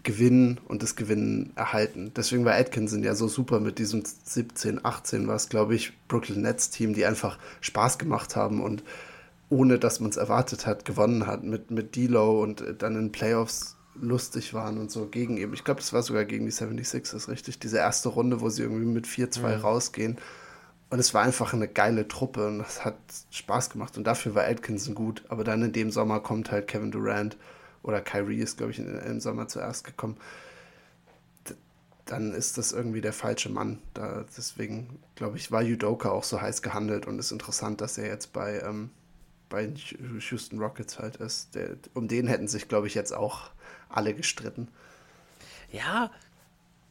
gewinnen und das Gewinnen erhalten. Deswegen war Atkinson ja so super mit diesem 17, 18 war es, glaube ich, Brooklyn Nets Team, die einfach Spaß gemacht haben und ohne dass man es erwartet hat, gewonnen hat mit, mit D-Low und dann in Playoffs lustig waren und so gegen eben. Ich glaube, das war sogar gegen die 76ers, richtig? Diese erste Runde, wo sie irgendwie mit 4-2 mhm. rausgehen. Und es war einfach eine geile Truppe und das hat Spaß gemacht. Und dafür war Atkinson gut. Aber dann in dem Sommer kommt halt Kevin Durant oder Kyrie ist, glaube ich, im Sommer zuerst gekommen, dann ist das irgendwie der falsche Mann. Da, deswegen, glaube ich, war Judoka auch so heiß gehandelt und ist interessant, dass er jetzt bei, ähm, bei Houston Rockets halt ist. Der, um den hätten sich, glaube ich, jetzt auch alle gestritten. Ja,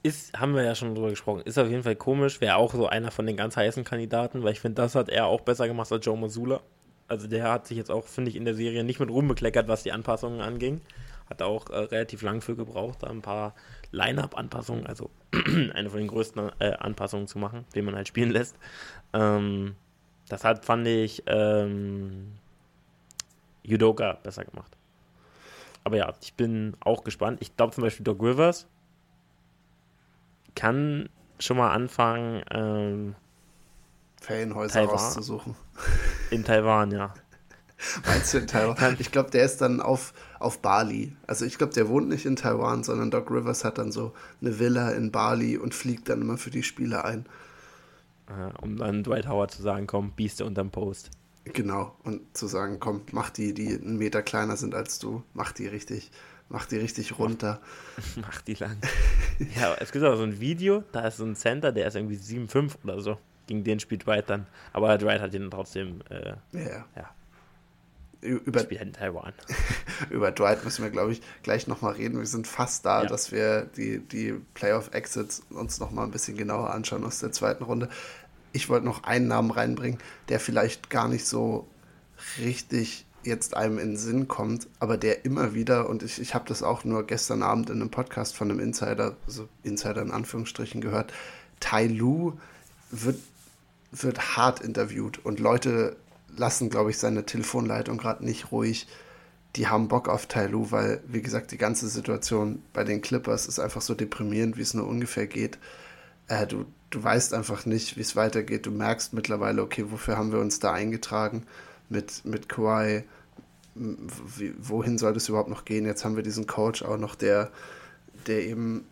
ist, haben wir ja schon drüber gesprochen, ist auf jeden Fall komisch, wäre auch so einer von den ganz heißen Kandidaten, weil ich finde, das hat er auch besser gemacht als Joe Masula also der hat sich jetzt auch, finde ich, in der Serie nicht mit Ruhm bekleckert, was die Anpassungen anging. Hat auch äh, relativ lang für gebraucht, da ein paar Line-Up-Anpassungen, also eine von den größten äh, Anpassungen zu machen, den man halt spielen lässt. Ähm, das hat, fand ich, ähm, Judoka besser gemacht. Aber ja, ich bin auch gespannt. Ich glaube zum Beispiel Doc Rivers kann schon mal anfangen, ähm, Ferienhäuser Taiwan. rauszusuchen. In Taiwan, ja. Meinst du in Taiwan? Ich glaube, der ist dann auf, auf Bali. Also ich glaube, der wohnt nicht in Taiwan, sondern Doc Rivers hat dann so eine Villa in Bali und fliegt dann immer für die Spiele ein. um dann Dwight Howard zu sagen, komm, Bieste unterm Post. Genau, und zu sagen, komm, mach die, die einen Meter kleiner sind als du, mach die richtig, mach die richtig runter. mach die lang. ja, es gibt auch so ein Video, da ist so ein Center, der ist irgendwie 7,5 oder so gegen den spielt Dwight dann. Aber Dwight hat ihn trotzdem. Äh, ja. ja. Über, spielt in Taiwan. über Dwight müssen wir, glaube ich, gleich nochmal reden. Wir sind fast da, ja. dass wir die, die Playoff-Exits uns nochmal ein bisschen genauer anschauen aus der zweiten Runde. Ich wollte noch einen Namen reinbringen, der vielleicht gar nicht so richtig jetzt einem in den Sinn kommt, aber der immer wieder, und ich, ich habe das auch nur gestern Abend in einem Podcast von einem Insider, also Insider in Anführungsstrichen gehört, Tai Lu wird wird hart interviewt und Leute lassen, glaube ich, seine Telefonleitung gerade nicht ruhig. Die haben Bock auf Tyloo, weil, wie gesagt, die ganze Situation bei den Clippers ist einfach so deprimierend, wie es nur ungefähr geht. Äh, du, du weißt einfach nicht, wie es weitergeht. Du merkst mittlerweile, okay, wofür haben wir uns da eingetragen mit, mit Kawhi? Wie, wohin soll das überhaupt noch gehen? Jetzt haben wir diesen Coach auch noch, der, der eben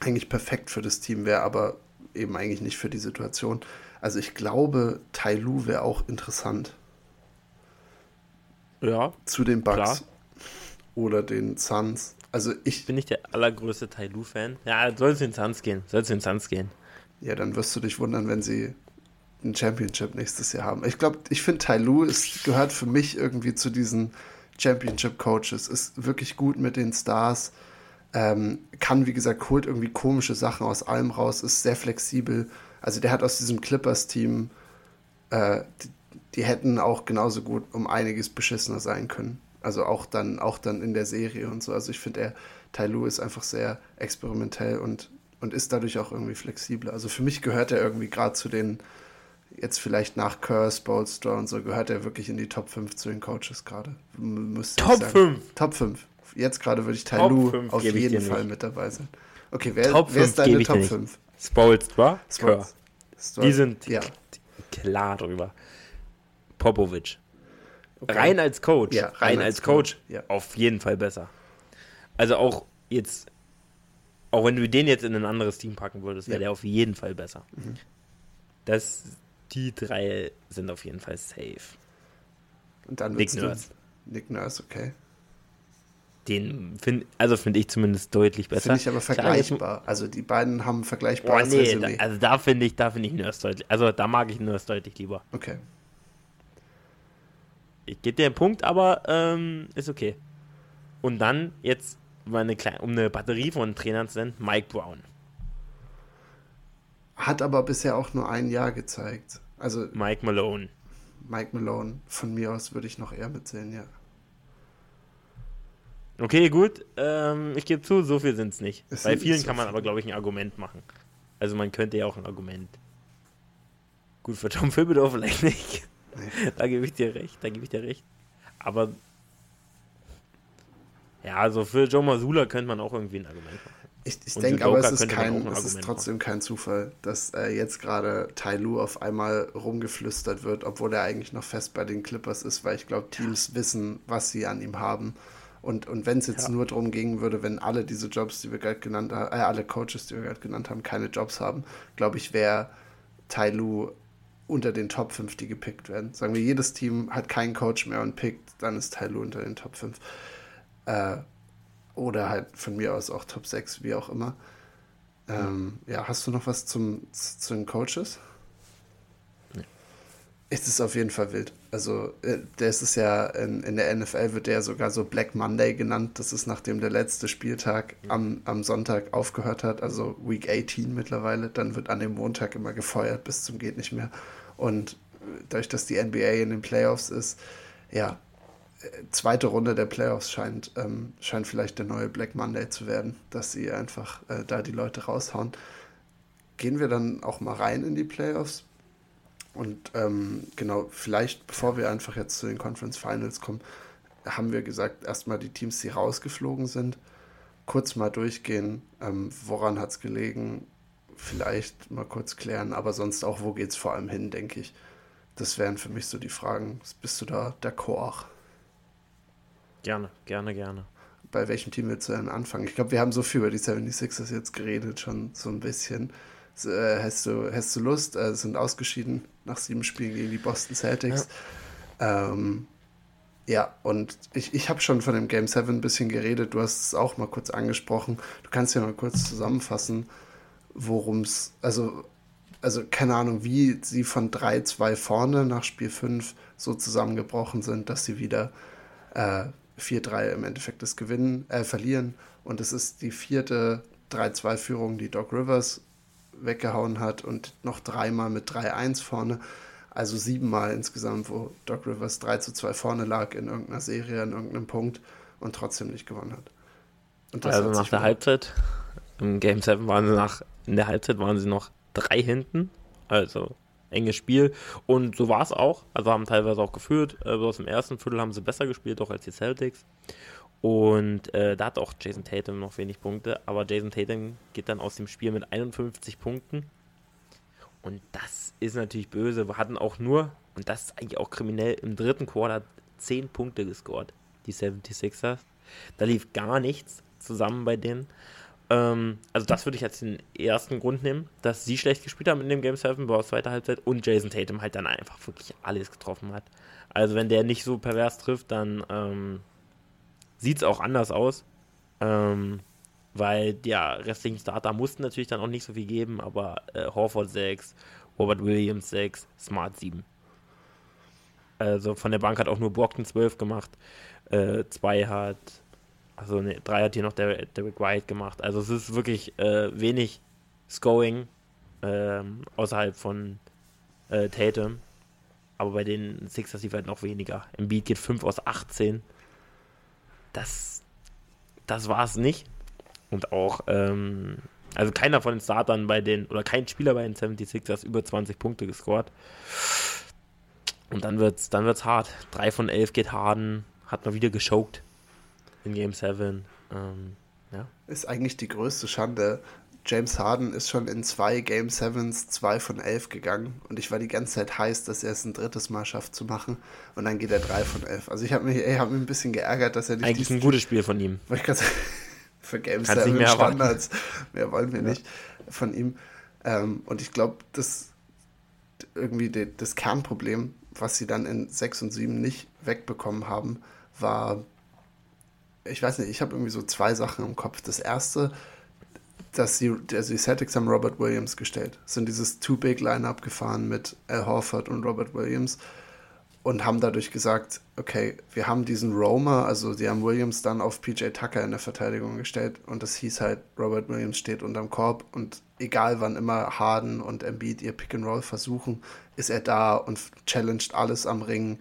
eigentlich perfekt für das Team wäre, aber eben eigentlich nicht für die Situation. Also ich glaube, Tai Lu wäre auch interessant. Ja. Zu den Bugs. Klar. Oder den Suns. Also ich. Bin nicht der allergrößte Tai Lu-Fan. Ja, soll es in Suns gehen. Soll es in Suns gehen. Ja, dann wirst du dich wundern, wenn sie ein Championship nächstes Jahr haben. Ich glaube, ich finde Tai Lu ist, gehört für mich irgendwie zu diesen Championship-Coaches. Ist wirklich gut mit den Stars. Ähm, kann, wie gesagt, holt irgendwie komische Sachen aus allem raus, ist sehr flexibel also der hat aus diesem Clippers-Team, äh, die, die, hätten auch genauso gut um einiges beschissener sein können. Also auch dann, auch dann in der Serie und so. Also ich finde, er, Tai Lu ist einfach sehr experimentell und, und ist dadurch auch irgendwie flexibler. Also für mich gehört er irgendwie gerade zu den, jetzt vielleicht nach Kerr, Spolstra und so, gehört er wirklich in die Top 5 zu den Coaches gerade. Top 5? Top 5. Jetzt gerade würde ich Tai Lu auf jeden Fall mit dabei sein. Okay, wer, wer ist deine Top 5? Spolstra, Spolstra. Die sind ja. klar drüber. Popovic. Okay. Rein als Coach. Ja, rein, rein als, als, Coach. Coach ja. Auf jeden Fall besser. Also auch jetzt, auch wenn du den jetzt in ein anderes Team packen würdest, wäre ja. der auf jeden Fall besser. Mhm. Das, die drei sind auf jeden Fall safe. Und dann Nick Nurse. Nick Nurse, okay. Den finde also finde ich zumindest deutlich besser. Finde ich aber vergleichbar. also die beiden haben vergleichbar. Oh, nee, da, also da finde ich, da finde ich Nurse deutlich. Also da mag ich Nurse deutlich lieber. Okay. Ich gebe dir einen Punkt, aber ähm, ist okay. Und dann jetzt eine kleine, um eine Batterie von Trainern zu nennen, Mike Brown. Hat aber bisher auch nur ein Jahr gezeigt. Also Mike Malone. Mike Malone, von mir aus würde ich noch eher mitzählen, ja. Okay, gut. Ähm, ich gebe zu, so viel sind es nicht. Bei vielen so kann man aber, glaube ich, ein Argument machen. Also man könnte ja auch ein Argument. Gut, für Tom Thibodeau vielleicht nicht. Nee. da gebe ich dir recht, da gebe ich dir recht. Aber ja, also für Joe Masula könnte man auch irgendwie ein Argument machen. Ich, ich denke aber, es ist, kein, es ist trotzdem machen. kein Zufall, dass äh, jetzt gerade Tai Lu auf einmal rumgeflüstert wird, obwohl er eigentlich noch fest bei den Clippers ist, weil ich glaube, Teams wissen, was sie an ihm haben. Und, und wenn es jetzt ja. nur darum gehen würde, wenn alle diese Jobs, die wir gerade genannt haben, äh, alle Coaches, die wir gerade genannt haben, keine Jobs haben, glaube ich, wäre Tai Lu unter den Top 5, die gepickt werden. Sagen wir, jedes Team hat keinen Coach mehr und pickt, dann ist Tai Lu unter den Top 5. Äh, oder halt von mir aus auch Top 6, wie auch immer. Ähm, ja, hast du noch was zum, zu den Coaches? Nee. Es ist auf jeden Fall wild. Also, äh, der ist ja, in, in der NFL wird der sogar so Black Monday genannt. Das ist nachdem der letzte Spieltag am, am Sonntag aufgehört hat, also Week 18 mittlerweile. Dann wird an dem Montag immer gefeuert bis zum Geht nicht mehr. Und dadurch, dass die NBA in den Playoffs ist, ja, zweite Runde der Playoffs scheint, ähm, scheint vielleicht der neue Black Monday zu werden, dass sie einfach äh, da die Leute raushauen. Gehen wir dann auch mal rein in die Playoffs. Und ähm, genau, vielleicht bevor wir einfach jetzt zu den Conference Finals kommen, haben wir gesagt, erstmal die Teams, die rausgeflogen sind, kurz mal durchgehen, ähm, woran hat es gelegen, vielleicht mal kurz klären, aber sonst auch, wo geht es vor allem hin, denke ich. Das wären für mich so die Fragen. Bist du da der Chor? Gerne, gerne, gerne. Bei welchem Team willst du denn anfangen? Ich glaube, wir haben so viel über die 76ers jetzt geredet, schon so ein bisschen. Äh, hast, du, hast du Lust? Äh, sind ausgeschieden nach sieben Spielen gegen die Boston Celtics. Ja, ähm, ja und ich, ich habe schon von dem Game 7 ein bisschen geredet. Du hast es auch mal kurz angesprochen. Du kannst ja mal kurz zusammenfassen, worum es, also, also keine Ahnung, wie sie von 3-2 vorne nach Spiel 5 so zusammengebrochen sind, dass sie wieder äh, 4-3 im Endeffekt das Gewinnen, äh, verlieren. Und es ist die vierte 3-2-Führung, die Doc Rivers weggehauen hat und noch dreimal mit 3-1 vorne. Also siebenmal insgesamt, wo Doc Rivers 3 zu 2 vorne lag in irgendeiner Serie, in irgendeinem Punkt und trotzdem nicht gewonnen hat. also nach der Halbzeit, im Game 7 waren sie nach, in der Halbzeit waren sie noch drei hinten. Also enges Spiel. Und so war es auch. Also haben teilweise auch geführt. Äh, aus dem ersten Viertel haben sie besser gespielt, auch als die Celtics. Und äh, da hat auch Jason Tatum noch wenig Punkte. Aber Jason Tatum geht dann aus dem Spiel mit 51 Punkten. Und das ist natürlich böse. Wir hatten auch nur, und das ist eigentlich auch kriminell, im dritten Quarter 10 Punkte gescored, die 76ers. Da lief gar nichts zusammen bei denen. Ähm, also das würde ich als den ersten Grund nehmen, dass sie schlecht gespielt haben in dem Game 7, war aus zweiter Halbzeit und Jason Tatum halt dann einfach wirklich alles getroffen hat. Also wenn der nicht so pervers trifft, dann ähm, sieht es auch anders aus. Ähm, weil ja, restlichen Starter mussten natürlich dann auch nicht so viel geben, aber äh, Horford 6, Robert Williams 6, Smart 7. Also von der Bank hat auch nur Brockton 12 gemacht. 2 äh, hat also ne, drei hat hier noch der, Derek White gemacht. Also es ist wirklich äh, wenig Scoring äh, außerhalb von äh, Tatum. Aber bei den Sixers lief halt noch weniger. Im Beat geht 5 aus 18. Das, das war es nicht. Und auch, ähm, also keiner von den Startern bei den, oder kein Spieler bei den 76ers über 20 Punkte gescored. Und dann wird's, dann wird's hart. 3 von 11 geht Harden, hat mal wieder geschoked in Game 7. Ähm, ja. Ist eigentlich die größte Schande. James Harden ist schon in zwei Game 7s 2 von 11 gegangen und ich war die ganze Zeit heiß, dass er es ein drittes Mal schafft zu machen und dann geht er 3 von 11. Also ich habe mich, hab mich ein bisschen geärgert, dass er nicht... Eigentlich ein gutes Spiel von ihm. für Game Kannst 7 mehr Standards, mehr wollen wir ja. nicht von ihm. Ähm, und ich glaube, das irgendwie das Kernproblem, was sie dann in 6 und 7 nicht wegbekommen haben, war ich weiß nicht, ich habe irgendwie so zwei Sachen im Kopf. Das erste, dass die, also die Celtics haben Robert Williams gestellt. Sind dieses Too Big Lineup gefahren mit Al Horford und Robert Williams. und haben dadurch gesagt, okay, wir haben diesen Roamer, also die haben Williams dann auf PJ Tucker in der Verteidigung gestellt und das hieß halt, Robert Williams steht unterm Korb und egal wann immer Harden und Embiid ihr Pick and Roll versuchen, ist er da und challenged alles am Ring,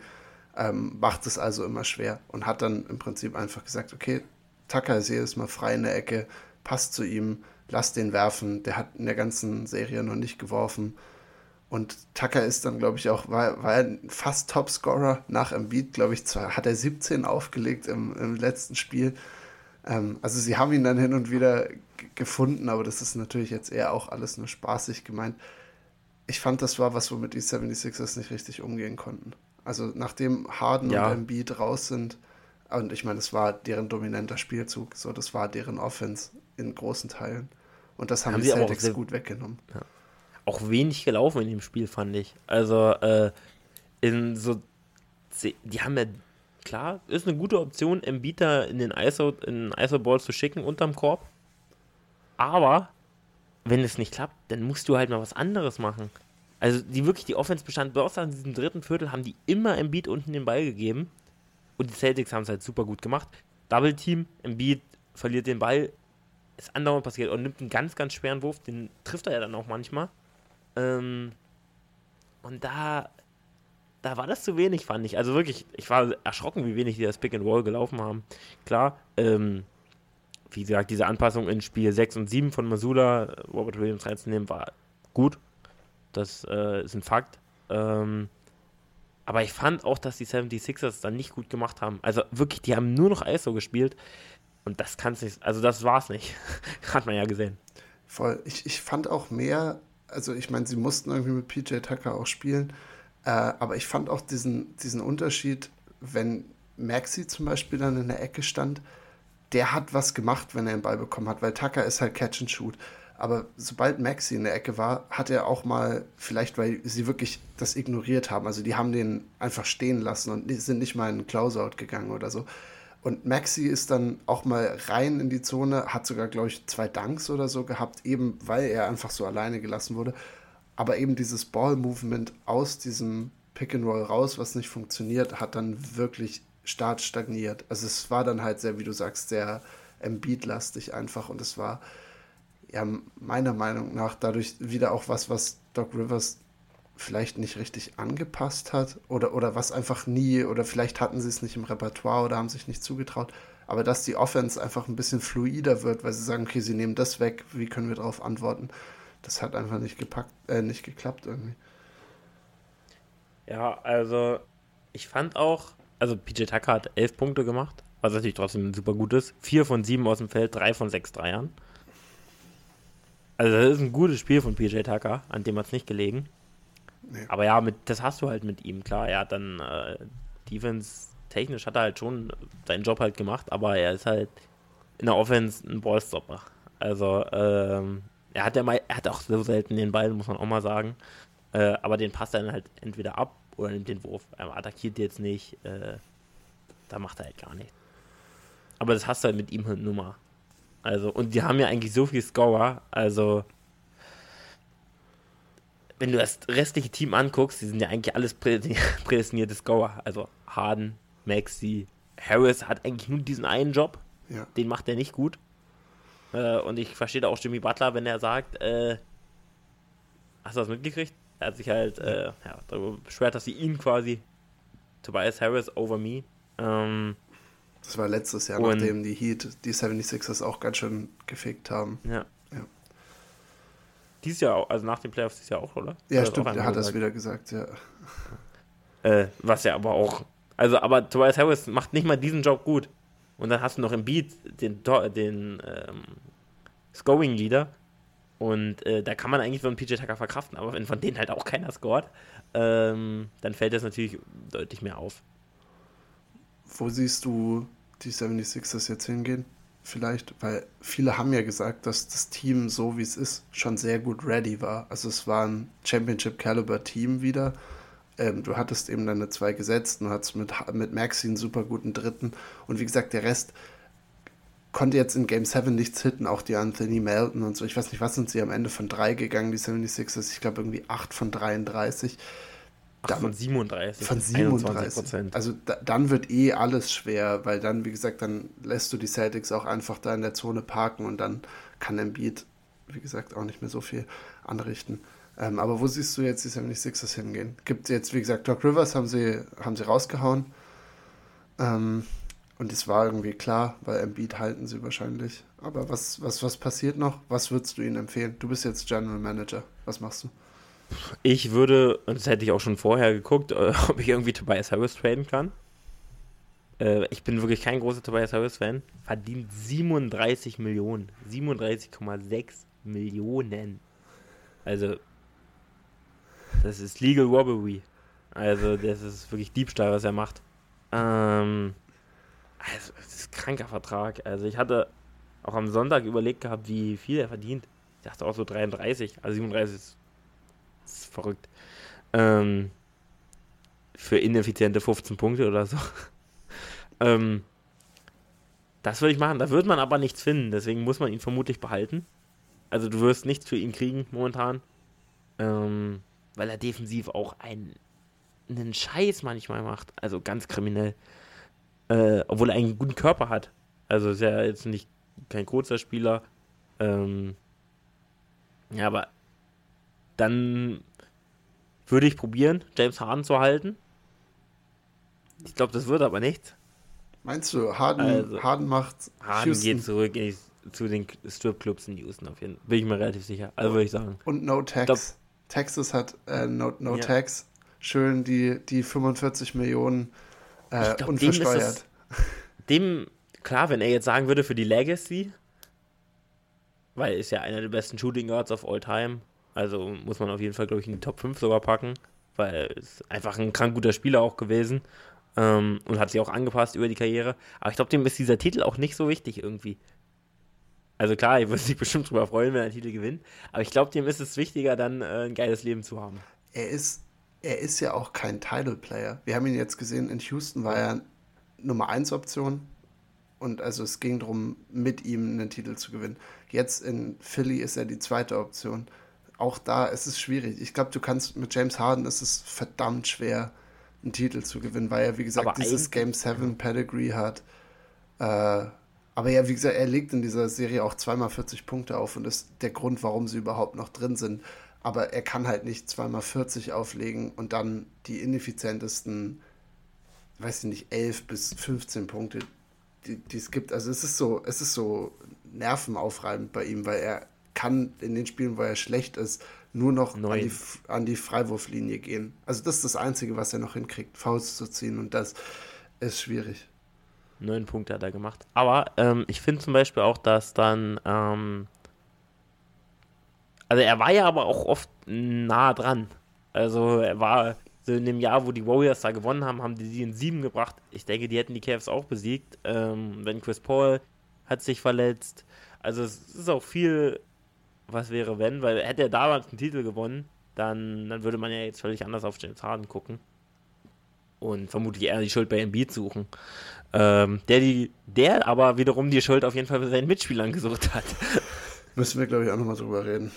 ähm, macht es also immer schwer und hat dann im Prinzip einfach gesagt, okay, Tucker ist jedes Mal frei in der Ecke, passt zu ihm, lass den werfen, der hat in der ganzen Serie noch nicht geworfen und Tucker ist dann, glaube ich, auch, war, war er fast Topscorer nach Embiid, glaube ich, zwar hat er 17 aufgelegt im, im letzten Spiel. Ähm, also sie haben ihn dann hin und wieder gefunden, aber das ist natürlich jetzt eher auch alles nur spaßig gemeint. Ich fand, das war was, womit die 76ers nicht richtig umgehen konnten. Also nachdem Harden ja. und Embiid raus sind, und ich meine, es war deren dominanter Spielzug, so das war deren Offense in großen Teilen. Und das haben, haben die Celtics gut weggenommen. Ja auch wenig gelaufen in dem Spiel, fand ich. Also, äh, in so. Die haben ja. Klar, ist eine gute Option, Embiid in den ISO, in ISO Ball zu schicken unterm Korb. Aber, wenn es nicht klappt, dann musst du halt mal was anderes machen. Also, die wirklich, die Offense bestand, bloß an diesem dritten Viertel haben die immer Embiid unten den Ball gegeben. Und die Celtics haben es halt super gut gemacht. Double Team, Embiid verliert den Ball, ist andauernd passiert und nimmt einen ganz, ganz schweren Wurf, den trifft er ja dann auch manchmal. Ähm, und da, da war das zu wenig, fand ich. Also wirklich, ich war erschrocken, wie wenig die das Pick and Roll gelaufen haben. Klar, ähm, wie gesagt, diese Anpassung in Spiel 6 und 7 von Masula, Robert Williams reinzunehmen, war gut. Das äh, ist ein Fakt. Ähm, aber ich fand auch, dass die 76ers dann nicht gut gemacht haben. Also wirklich, die haben nur noch ISO gespielt. Und das kann es nicht, also das war's nicht. Hat man ja gesehen. Voll. Ich, ich fand auch mehr also ich meine, sie mussten irgendwie mit PJ Tucker auch spielen, äh, aber ich fand auch diesen, diesen Unterschied, wenn Maxi zum Beispiel dann in der Ecke stand, der hat was gemacht, wenn er den Ball bekommen hat, weil Tucker ist halt Catch and Shoot. Aber sobald Maxi in der Ecke war, hat er auch mal, vielleicht weil sie wirklich das ignoriert haben, also die haben den einfach stehen lassen und sind nicht mal in einen Closeout gegangen oder so, und Maxi ist dann auch mal rein in die Zone, hat sogar, glaube ich, zwei Dunks oder so gehabt, eben weil er einfach so alleine gelassen wurde. Aber eben dieses Ball-Movement aus diesem Pick and Roll raus, was nicht funktioniert, hat dann wirklich stark stagniert. Also es war dann halt sehr, wie du sagst, sehr Embiid-lastig einfach und es war ja meiner Meinung nach dadurch wieder auch was, was Doc Rivers vielleicht nicht richtig angepasst hat oder, oder was einfach nie, oder vielleicht hatten sie es nicht im Repertoire oder haben sich nicht zugetraut, aber dass die Offense einfach ein bisschen fluider wird, weil sie sagen, okay, sie nehmen das weg, wie können wir darauf antworten? Das hat einfach nicht gepackt, äh, nicht geklappt irgendwie. Ja, also ich fand auch, also PJ Tucker hat elf Punkte gemacht, was natürlich trotzdem super gut ist. Vier von sieben aus dem Feld, drei von sechs Dreiern. Also das ist ein gutes Spiel von PJ Tucker, an dem hat es nicht gelegen. Nee. Aber ja, mit, das hast du halt mit ihm, klar. Er hat dann äh, Defense technisch hat er halt schon seinen Job halt gemacht, aber er ist halt in der Offense ein Ballstopper. Also ähm, er hat ja mal, er hat auch so selten den Ball, muss man auch mal sagen. Äh, aber den passt er dann halt entweder ab oder nimmt den Wurf. Er attackiert jetzt nicht. Äh, da macht er halt gar nichts. Aber das hast du halt mit ihm halt Nummer. Also, und die haben ja eigentlich so viel Scorer, also wenn du das restliche Team anguckst, die sind ja eigentlich alles prädestinierte Scorer. Also Harden, Maxi, Harris hat eigentlich nur diesen einen Job. Ja. Den macht er nicht gut. Äh, und ich verstehe da auch Jimmy Butler, wenn er sagt, äh, hast du das mitgekriegt? Er hat sich halt äh, ja, darüber beschwert, dass sie ihn quasi, Tobias Harris over me. Ähm, das war letztes Jahr, nachdem die Heat die 76ers auch ganz schön gefickt haben. Ja. Dieses Jahr auch, also nach den Playoffs dieses Jahr auch, oder? Ja, oder stimmt, er hat das wieder gesagt, ja. Äh, was ja aber auch, also aber Tobias Harris macht nicht mal diesen Job gut. Und dann hast du noch im Beat den, den ähm, Scoring-Leader. Und äh, da kann man eigentlich von PJ Tucker verkraften, aber wenn von denen halt auch keiner scored, ähm, dann fällt das natürlich deutlich mehr auf. Wo siehst du die 76ers jetzt hingehen? Vielleicht, weil viele haben ja gesagt, dass das Team so wie es ist schon sehr gut ready war. Also es war ein Championship-Caliber-Team wieder. Ähm, du hattest eben deine zwei gesetzt und hattest mit, mit Maxi einen super guten dritten. Und wie gesagt, der Rest konnte jetzt in Game 7 nichts hitten, auch die Anthony Melton und so. Ich weiß nicht, was sind sie am Ende von drei gegangen, die 76ers? Ich glaube irgendwie 8 von 33. Ach, von 37. Von 37 Prozent. Also da, dann wird eh alles schwer, weil dann, wie gesagt, dann lässt du die Celtics auch einfach da in der Zone parken und dann kann Embiid, wie gesagt, auch nicht mehr so viel anrichten. Ähm, aber wo siehst du jetzt die 76ers hingehen? Gibt jetzt, wie gesagt, Doc Rivers haben sie, haben sie rausgehauen. Ähm, und es war irgendwie klar, weil Embiid halten sie wahrscheinlich. Aber was, was, was passiert noch? Was würdest du ihnen empfehlen? Du bist jetzt General Manager. Was machst du? Ich würde, das hätte ich auch schon vorher geguckt, äh, ob ich irgendwie Tobias Harris traden kann. Äh, ich bin wirklich kein großer Tobias Harris-Fan. Verdient 37 Millionen. 37,6 Millionen. Also, das ist Legal Robbery. Also, das ist wirklich Diebstahl, was er macht. Ähm, also, das ist ein kranker Vertrag. Also, ich hatte auch am Sonntag überlegt gehabt, wie viel er verdient. Ich dachte auch so 33. Also, 37 ist das ist verrückt. Ähm, für ineffiziente 15 Punkte oder so. ähm, das würde ich machen. Da wird man aber nichts finden. Deswegen muss man ihn vermutlich behalten. Also du wirst nichts für ihn kriegen momentan. Ähm, weil er defensiv auch einen, einen Scheiß manchmal macht. Also ganz kriminell. Äh, obwohl er einen guten Körper hat. Also ist er jetzt nicht kein kurzer Spieler. Ähm, ja, aber dann würde ich probieren, James Harden zu halten. Ich glaube, das wird aber nicht. Meinst du, Harden, also, Harden macht. Harden Houston. geht zurück die, zu den Stripclubs in Houston auf jeden Fall. Bin ich mir relativ sicher. Also würde ich sagen. Und No Tax. Glaub, Texas hat äh, No, no ja. Tax. Schön die, die 45 Millionen äh, glaub, unversteuert. Dem, dem, klar, wenn er jetzt sagen würde für die Legacy, weil er ist ja einer der besten Shooting Guards of all time, also muss man auf jeden Fall, glaube ich, in die Top 5 sogar packen, weil er ist einfach ein krank guter Spieler auch gewesen ähm, und hat sich auch angepasst über die Karriere. Aber ich glaube, dem ist dieser Titel auch nicht so wichtig irgendwie. Also klar, ich würde sich bestimmt drüber freuen, wenn er einen Titel gewinnt, aber ich glaube, dem ist es wichtiger, dann äh, ein geiles Leben zu haben. Er ist, er ist ja auch kein Title-Player. Wir haben ihn jetzt gesehen, in Houston war er Nummer 1 Option und also es ging darum, mit ihm einen Titel zu gewinnen. Jetzt in Philly ist er die zweite Option auch da ist es schwierig. Ich glaube, du kannst mit James Harden ist es verdammt schwer, einen Titel zu gewinnen, weil er, wie gesagt, aber dieses Game 7 Pedigree hat. Äh, aber ja, wie gesagt, er legt in dieser Serie auch zweimal 40 Punkte auf und ist der Grund, warum sie überhaupt noch drin sind. Aber er kann halt nicht zweimal 40 auflegen und dann die ineffizientesten, weiß ich nicht, 11 bis 15 Punkte, die, die es gibt. Also es ist so, es ist so nervenaufreibend bei ihm, weil er kann in den Spielen, wo er schlecht ist, nur noch an die, an die, Freiwurflinie gehen. Also das ist das Einzige, was er noch hinkriegt, Faust zu ziehen und das ist schwierig. Neun Punkte hat er gemacht. Aber ähm, ich finde zum Beispiel auch, dass dann, ähm, also er war ja aber auch oft nah dran. Also er war so in dem Jahr, wo die Warriors da gewonnen haben, haben die sie in sieben gebracht. Ich denke, die hätten die Cavs auch besiegt. Ähm, wenn Chris Paul hat sich verletzt. Also es ist auch viel was wäre wenn, weil hätte er damals einen Titel gewonnen, dann, dann würde man ja jetzt völlig anders auf James Harden gucken. Und vermutlich eher die Schuld bei Embiid suchen. Ähm, der, die, der aber wiederum die Schuld auf jeden Fall bei seinen Mitspielern gesucht hat. Müssen wir, glaube ich, auch nochmal drüber reden.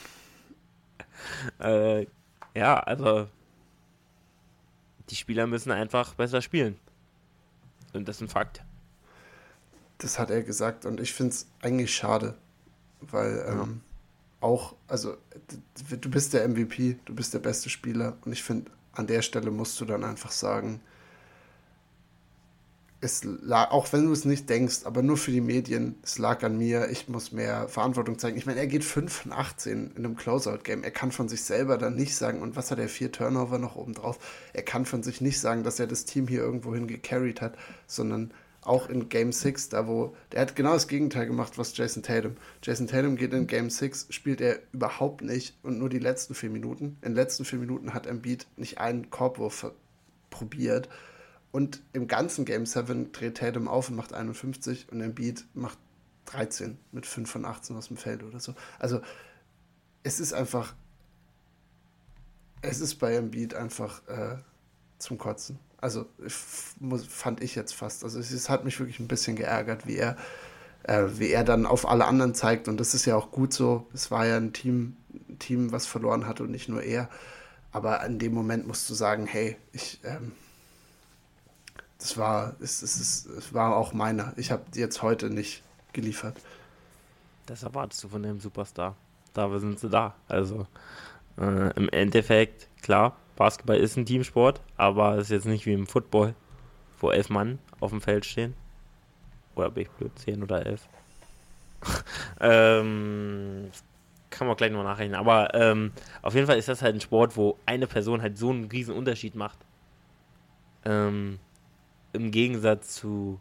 Äh, ja, also die Spieler müssen einfach besser spielen. Und das ist ein Fakt. Das hat er gesagt und ich finde es eigentlich schade, weil ähm, auch, also du bist der MVP, du bist der beste Spieler und ich finde, an der Stelle musst du dann einfach sagen, es lag, auch wenn du es nicht denkst, aber nur für die Medien, es lag an mir, ich muss mehr Verantwortung zeigen. Ich meine, er geht 5 von 18 in einem Closeout-Game. Er kann von sich selber dann nicht sagen, und was hat er, vier Turnover noch oben drauf? Er kann von sich nicht sagen, dass er das Team hier irgendwo hin gecarried hat, sondern auch in Game 6, da wo, der hat genau das Gegenteil gemacht, was Jason Tatum. Jason Tatum geht in Game 6, spielt er überhaupt nicht und nur die letzten vier Minuten. In den letzten vier Minuten hat Embiid nicht einen Korbwurf probiert. Und im ganzen Game 7 dreht Tatum auf und macht 51 und Embiid macht 13 mit 5 von 18 aus dem Feld oder so. Also es ist einfach, es ist bei Embiid einfach äh, zum Kotzen. Also fand ich jetzt fast. Also es, hat mich wirklich ein bisschen geärgert, wie er, äh, wie er dann auf alle anderen zeigt. Und das ist ja auch gut so. Es war ja ein Team, ein Team, was verloren hat und nicht nur er. Aber in dem Moment musst du sagen, hey, ich, ähm, das war, es, es, es, es war auch meiner. Ich habe jetzt heute nicht geliefert. Das erwartest du von dem Superstar. Da sind sie da. Also äh, im Endeffekt, klar, Basketball ist ein Teamsport, aber es ist jetzt nicht wie im Football, wo elf Mann auf dem Feld stehen. Oder bin ich blöd, zehn oder elf? ähm, kann man gleich noch nachrechnen. Aber ähm, auf jeden Fall ist das halt ein Sport, wo eine Person halt so einen riesen Unterschied macht. Ähm, Im Gegensatz zu,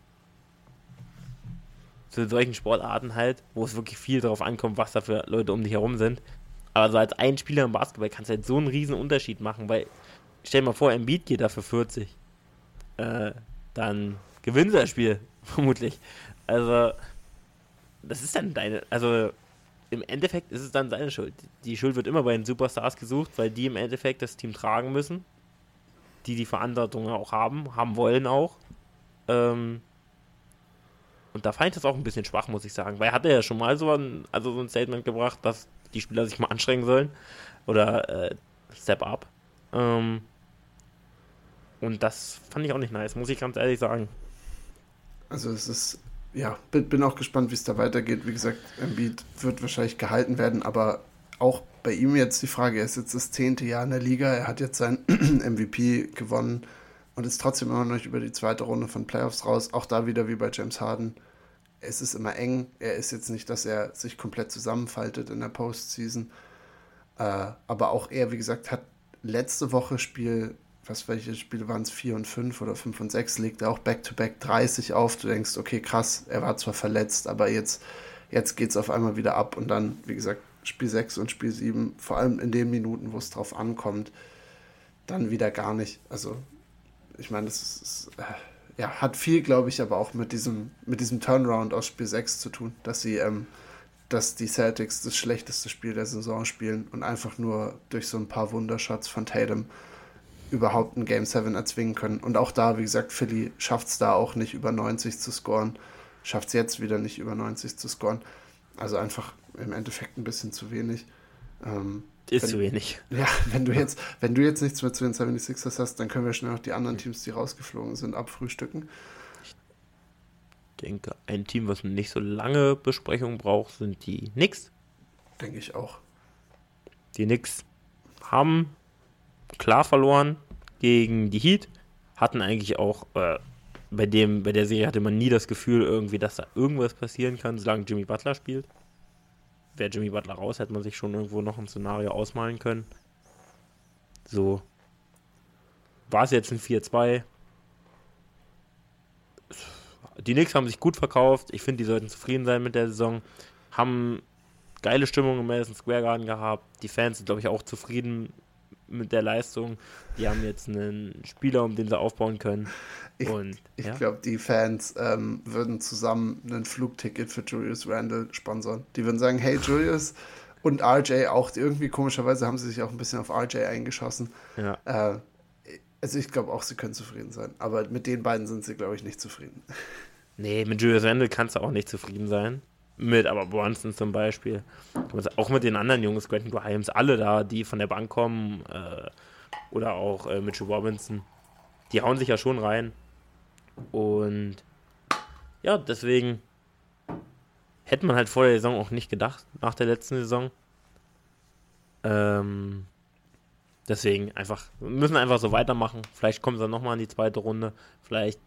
zu solchen Sportarten halt, wo es wirklich viel darauf ankommt, was da für Leute um dich herum sind. Aber so als ein Spieler im Basketball kannst du halt so einen riesen Unterschied machen, weil stell dir mal vor, Embiid geht da für 40. Äh, dann gewinnt das Spiel, vermutlich. Also, das ist dann deine, also im Endeffekt ist es dann seine Schuld. Die Schuld wird immer bei den Superstars gesucht, weil die im Endeffekt das Team tragen müssen. Die die Verantwortung auch haben, haben wollen auch. Ähm, und da fand ich das auch ein bisschen schwach, muss ich sagen. Weil er hatte ja schon mal so ein, also so ein Statement gebracht, dass die Spieler sich mal anstrengen sollen. Oder äh, Step Up. Ähm, und das fand ich auch nicht nice, muss ich ganz ehrlich sagen. Also es ist ja, bin, auch gespannt, wie es da weitergeht. Wie gesagt, Embiid wird wahrscheinlich gehalten werden, aber auch bei ihm jetzt die Frage, er ist jetzt das zehnte Jahr in der Liga, er hat jetzt sein MVP gewonnen und ist trotzdem immer noch über die zweite Runde von Playoffs raus. Auch da wieder wie bei James Harden. Es ist immer eng. Er ist jetzt nicht, dass er sich komplett zusammenfaltet in der Postseason. Äh, aber auch er, wie gesagt, hat letzte Woche Spiel was welche Spiele waren es, 4 und 5 oder 5 und 6, legt er auch Back-to-Back -back 30 auf. Du denkst, okay, krass, er war zwar verletzt, aber jetzt, jetzt geht es auf einmal wieder ab und dann, wie gesagt, Spiel 6 und Spiel 7, vor allem in den Minuten, wo es drauf ankommt, dann wieder gar nicht. Also, ich meine, das ist, äh, ja, hat viel, glaube ich, aber auch mit diesem, mit diesem Turnaround aus Spiel 6 zu tun, dass sie, ähm, dass die Celtics das schlechteste Spiel der Saison spielen und einfach nur durch so ein paar Wundershots von Tatum überhaupt ein Game 7 erzwingen können. Und auch da, wie gesagt, Philly schafft es da auch nicht über 90 zu scoren. Schafft es jetzt wieder nicht über 90 zu scoren. Also einfach im Endeffekt ein bisschen zu wenig. Ähm, ist wenn, zu wenig. Ja, wenn du jetzt, wenn du jetzt nichts mehr zu den 76ers hast, dann können wir schnell noch die anderen Teams, die rausgeflogen sind, abfrühstücken. Ich denke, ein Team, was nicht so lange Besprechung braucht, sind die Knicks. Denke ich auch. Die Knicks haben klar verloren gegen die Heat. Hatten eigentlich auch äh, bei dem, bei der Serie hatte man nie das Gefühl irgendwie, dass da irgendwas passieren kann, solange Jimmy Butler spielt. Wäre Jimmy Butler raus, hätte man sich schon irgendwo noch ein Szenario ausmalen können. So. War es jetzt ein 4-2? Die Knicks haben sich gut verkauft. Ich finde, die sollten zufrieden sein mit der Saison. Haben geile Stimmung im Madison Square Garden gehabt. Die Fans sind, glaube ich, auch zufrieden mit der Leistung. Die haben jetzt einen Spieler, um den sie aufbauen können. Ich, ich ja? glaube, die Fans ähm, würden zusammen ein Flugticket für Julius Randle sponsern. Die würden sagen, hey Julius und RJ auch, irgendwie komischerweise haben sie sich auch ein bisschen auf RJ eingeschossen. Ja. Äh, also ich glaube auch, sie können zufrieden sein. Aber mit den beiden sind sie, glaube ich, nicht zufrieden. Nee, mit Julius Randle kannst du auch nicht zufrieden sein mit, aber Bronson zum Beispiel, auch mit den anderen Jungs, Quentin Grimes, alle da, die von der Bank kommen, äh, oder auch äh, Mitchell Robinson, die hauen sich ja schon rein. Und ja, deswegen hätte man halt vor der Saison auch nicht gedacht, nach der letzten Saison. Ähm, deswegen einfach, müssen einfach so weitermachen. Vielleicht kommen sie dann nochmal in die zweite Runde. Vielleicht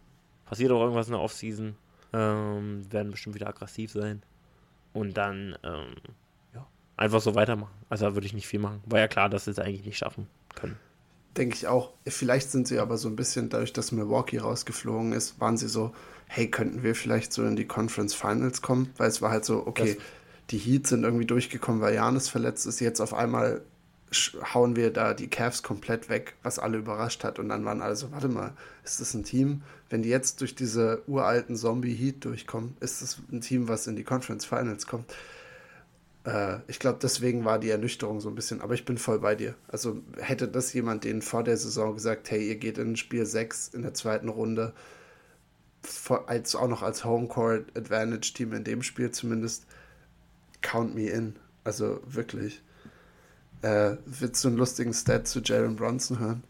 passiert auch irgendwas in der Offseason. Ähm, werden bestimmt wieder aggressiv sein und dann ähm, ja, einfach so weitermachen. Also da würde ich nicht viel machen. War ja klar, dass sie es eigentlich nicht schaffen können. Denke ich auch. Vielleicht sind sie aber so ein bisschen, dadurch, dass Milwaukee rausgeflogen ist, waren sie so, hey, könnten wir vielleicht so in die Conference Finals kommen? Weil es war halt so, okay, das die Heats sind irgendwie durchgekommen, weil Janis verletzt ist. Jetzt auf einmal hauen wir da die Cavs komplett weg, was alle überrascht hat. Und dann waren alle so, warte mal, ist das ein Team? Wenn die jetzt durch diese uralten Zombie-Heat durchkommen, ist das ein Team, was in die Conference Finals kommt? Äh, ich glaube, deswegen war die Ernüchterung so ein bisschen, aber ich bin voll bei dir. Also hätte das jemand denen vor der Saison gesagt, hey, ihr geht in Spiel 6 in der zweiten Runde, als, auch noch als Homecourt Advantage Team in dem Spiel zumindest, count me in. Also wirklich. Äh, willst du einen lustigen Stat zu Jalen Bronson hören?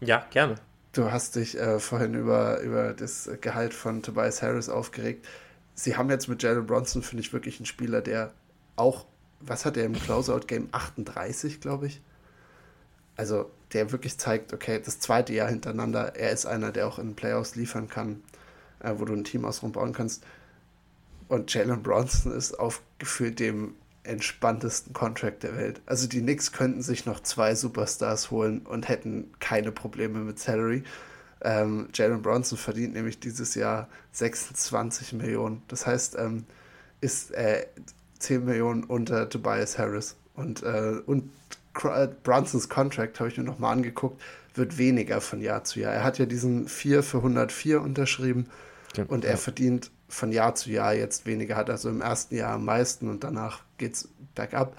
Ja, gerne. Du hast dich äh, vorhin über, über das Gehalt von Tobias Harris aufgeregt. Sie haben jetzt mit Jalen Bronson, finde ich, wirklich einen Spieler, der auch, was hat er im Closeout-Game? 38, glaube ich. Also, der wirklich zeigt, okay, das zweite Jahr hintereinander, er ist einer, der auch in Playoffs liefern kann, äh, wo du ein Team ausrum bauen kannst. Und Jalen Bronson ist auf gefühlt dem entspanntesten Contract der Welt. Also die Knicks könnten sich noch zwei Superstars holen und hätten keine Probleme mit Salary. Ähm, Jalen Bronson verdient nämlich dieses Jahr 26 Millionen. Das heißt, ähm, ist äh, 10 Millionen unter Tobias Harris. Und, äh, und äh, Bronsons Contract, habe ich mir nochmal angeguckt, wird weniger von Jahr zu Jahr. Er hat ja diesen 4 für 104 unterschrieben ja, und er ja. verdient von Jahr zu Jahr jetzt weniger, hat also im ersten Jahr am meisten und danach geht es bergab.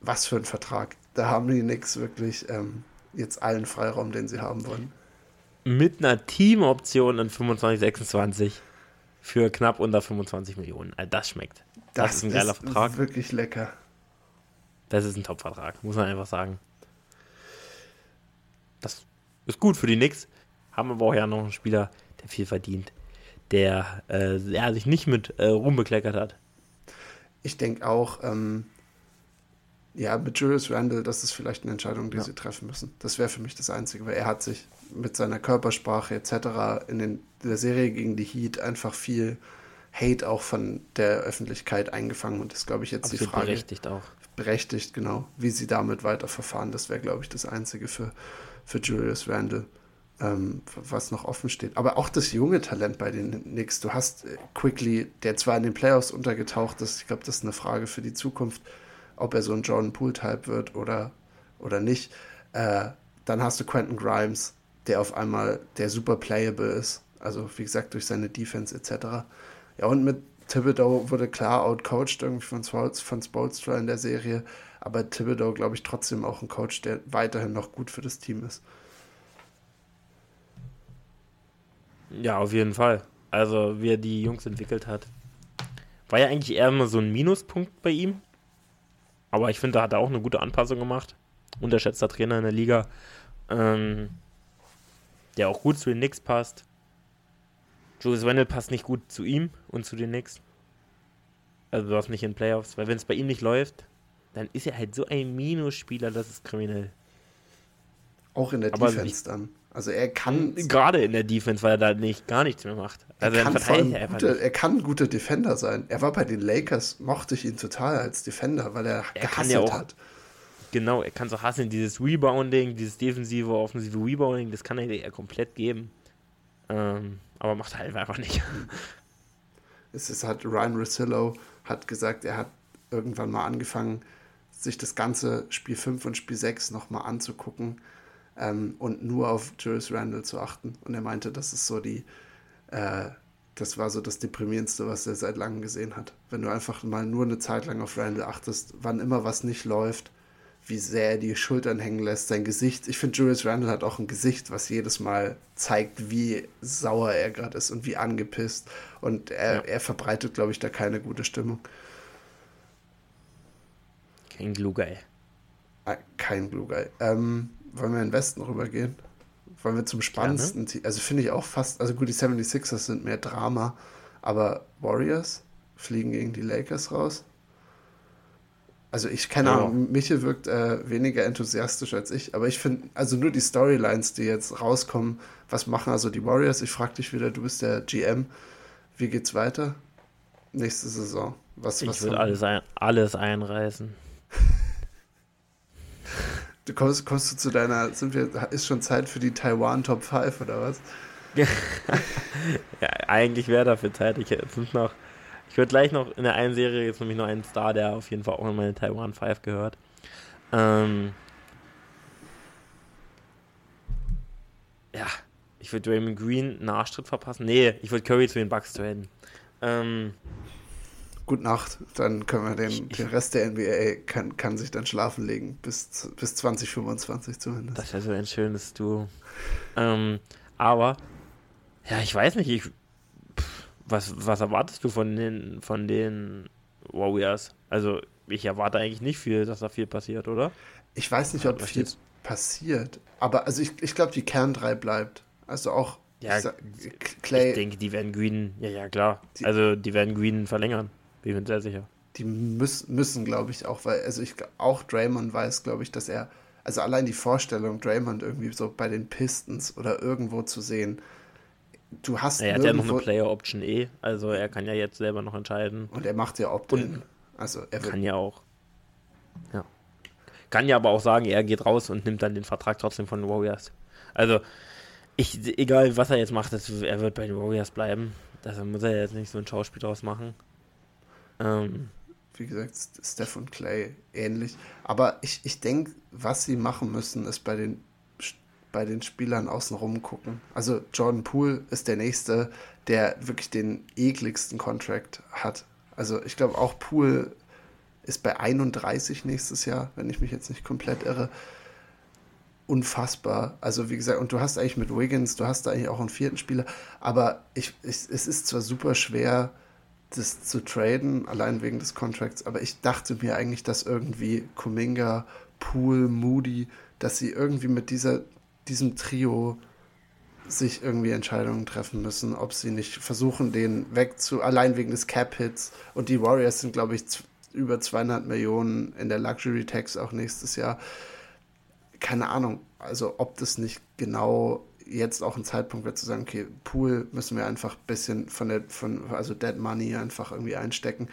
Was für ein Vertrag. Da haben die Knicks wirklich ähm, jetzt allen Freiraum, den sie haben wollen. Mit einer Teamoption in 25, 26 für knapp unter 25 Millionen. Also das schmeckt. Das, das ist ein geiler ist Vertrag. wirklich lecker. Das ist ein Top-Vertrag, muss man einfach sagen. Das ist gut für die Knicks. Haben aber auch ja noch einen Spieler, der viel verdient der äh, ja, sich nicht mit äh, Ruhm bekleckert hat. Ich denke auch, ähm, ja, mit Julius Randle, das ist vielleicht eine Entscheidung, die ja. sie treffen müssen. Das wäre für mich das Einzige, weil er hat sich mit seiner Körpersprache etc. in den, der Serie gegen die Heat einfach viel Hate auch von der Öffentlichkeit eingefangen und das glaube ich jetzt Absolut die Frage. Berechtigt auch. Berechtigt, genau. Wie sie damit weiterverfahren, das wäre, glaube ich, das Einzige für, für Julius Randle ähm, was noch offen steht. Aber auch das junge Talent bei den Knicks. Du hast äh, Quickly, der zwar in den Playoffs untergetaucht ist, ich glaube, das ist eine Frage für die Zukunft, ob er so ein Jordan Poole-Type wird oder, oder nicht. Äh, dann hast du Quentin Grimes, der auf einmal der super playable ist. Also, wie gesagt, durch seine Defense etc. Ja, und mit Thibodeau wurde klar outcoached irgendwie von, von Spolstra in der Serie. Aber Thibodeau, glaube ich, trotzdem auch ein Coach, der weiterhin noch gut für das Team ist. Ja, auf jeden Fall. Also, wie er die Jungs entwickelt hat. War ja eigentlich eher immer so ein Minuspunkt bei ihm. Aber ich finde, da hat er auch eine gute Anpassung gemacht. Unterschätzter Trainer in der Liga. Ähm, der auch gut zu den Knicks passt. Julius Wendell passt nicht gut zu ihm und zu den Knicks. Also du hast nicht in Playoffs, weil wenn es bei ihm nicht läuft, dann ist er halt so ein Minusspieler, das ist kriminell. Auch in der Aber Defense dann. Also er kann. Gerade in der Defense, weil er da nicht gar nichts mehr macht. Also er, kann er, gute, er kann ein guter Defender sein. Er war bei den Lakers, mochte ich ihn total als Defender, weil er, er gehasselt ja auch, hat. Genau, er kann so hassen, dieses Rebounding, dieses defensive, offensive Rebounding, das kann er ja komplett geben. Ähm, aber macht er halt einfach nicht. Es ist halt, Ryan Russillo hat gesagt, er hat irgendwann mal angefangen, sich das ganze Spiel 5 und Spiel 6 nochmal anzugucken ähm, und nur auf Julius Randle zu achten. Und er meinte, das ist so die, äh, das war so das Deprimierendste, was er seit langem gesehen hat. Wenn du einfach mal nur eine Zeit lang auf Randle achtest, wann immer was nicht läuft, wie sehr er die Schultern hängen lässt, sein Gesicht. Ich finde, Julius Randle hat auch ein Gesicht, was jedes Mal zeigt, wie sauer er gerade ist und wie angepisst. Und er, ja. er verbreitet, glaube ich, da keine gute Stimmung. Kein Glue Guy. Ah, kein Glue Guy. Ähm, wollen wir in den Westen rübergehen? Wollen wir zum spannendsten Team? Also finde ich auch fast, also gut, die 76ers sind mehr Drama, aber Warriors fliegen gegen die Lakers raus. Also ich keine ja. Ahnung, Michel wirkt äh, weniger enthusiastisch als ich, aber ich finde, also nur die Storylines, die jetzt rauskommen, was machen also die Warriors? Ich frage dich wieder, du bist der GM, wie geht's weiter? Nächste Saison. Was, ich würde alles, ein, alles einreißen. Du kommst, kommst du zu deiner, sind wir, ist schon Zeit für die Taiwan Top 5 oder was? ja, eigentlich wäre dafür Zeit. Ich, ich würde gleich noch in der einen Serie jetzt nämlich noch einen Star, der auf jeden Fall auch in meine Taiwan 5 gehört. Ähm, ja, ich würde Raymond Green einen Arschtritt verpassen. Nee, ich würde Curry zu den Bucks traden. Ähm, Gute Nacht. Dann können wir den, den Rest der NBA kann, kann sich dann schlafen legen. Bis, bis 2025 zumindest. Das wäre so ein schönes Duo. Ähm, aber, ja, ich weiß nicht. Ich, was, was erwartest du von den, von den Warriors. Also ich erwarte eigentlich nicht viel, dass da viel passiert, oder? Ich weiß nicht, ob viel passiert. Aber also ich, ich glaube, die Kern 3 bleibt. Also auch ja, ich, Clay. Ich denke, die werden Green, ja, ja, klar. Die, also die werden Green verlängern. Bin mir sehr sicher. Die müß, müssen, glaube ich, auch, weil, also ich auch Draymond weiß, glaube ich, dass er, also allein die Vorstellung, Draymond irgendwie so bei den Pistons oder irgendwo zu sehen, du hast. Er hat ja noch eine Player Option E, also er kann ja jetzt selber noch entscheiden. Und er macht ja Opt-in. Also er kann ja auch. Ja. Kann ja aber auch sagen, er geht raus und nimmt dann den Vertrag trotzdem von den Warriors. Also, ich, egal was er jetzt macht, das, er wird bei den Warriors bleiben. Da muss er jetzt nicht so ein Schauspiel draus machen. Ähm, Wie gesagt, Steph und Clay ähnlich. Aber ich, ich denke, was sie machen müssen, ist bei den bei den Spielern außenrum gucken. Also Jordan Poole ist der Nächste, der wirklich den ekligsten Contract hat. Also ich glaube auch Poole ist bei 31 nächstes Jahr, wenn ich mich jetzt nicht komplett irre. Unfassbar. Also wie gesagt, und du hast eigentlich mit Wiggins, du hast da eigentlich auch einen vierten Spieler, aber ich, ich, es ist zwar super schwer, das zu traden, allein wegen des Contracts, aber ich dachte mir eigentlich, dass irgendwie Kuminga, Poole, Moody, dass sie irgendwie mit dieser diesem Trio sich irgendwie Entscheidungen treffen müssen, ob sie nicht versuchen, den wegzu, allein wegen des Cap-Hits. Und die Warriors sind, glaube ich, über 200 Millionen in der Luxury Tax auch nächstes Jahr. Keine Ahnung, also ob das nicht genau jetzt auch ein Zeitpunkt wird zu sagen, okay, Pool müssen wir einfach ein bisschen von der, von, also Dead Money einfach irgendwie einstecken.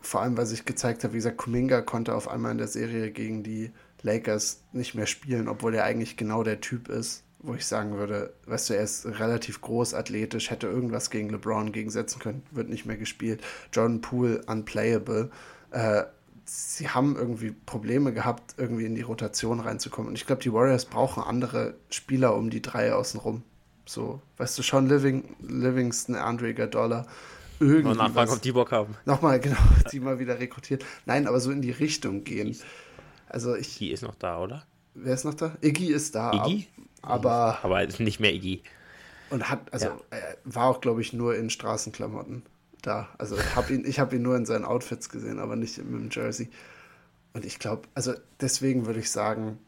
Vor allem, weil sich gezeigt hat, wie gesagt, Kuminga konnte auf einmal in der Serie gegen die Lakers nicht mehr spielen, obwohl er eigentlich genau der Typ ist, wo ich sagen würde, weißt du, er ist relativ groß, athletisch, hätte irgendwas gegen LeBron gegensetzen können, wird nicht mehr gespielt. Jordan Poole unplayable. Äh, sie haben irgendwie Probleme gehabt, irgendwie in die Rotation reinzukommen. Und ich glaube, die Warriors brauchen andere Spieler um die drei außenrum. So, weißt du, schon Living, Livingston, Andre Dollar. Irgendwie. nachfragen, ob die Bock haben. Nochmal, genau, die mal wieder rekrutiert. Nein, aber so in die Richtung gehen. Also ich. Iggy ist noch da, oder? Wer ist noch da? Iggy ist da. Iggy? Aber. Aber ist nicht mehr Iggy. Und hat, also ja. er war auch, glaube ich, nur in Straßenklamotten da. Also ich habe ihn, ich ihn nur in seinen Outfits gesehen, aber nicht dem Jersey. Und ich glaube, also deswegen würde ich sagen,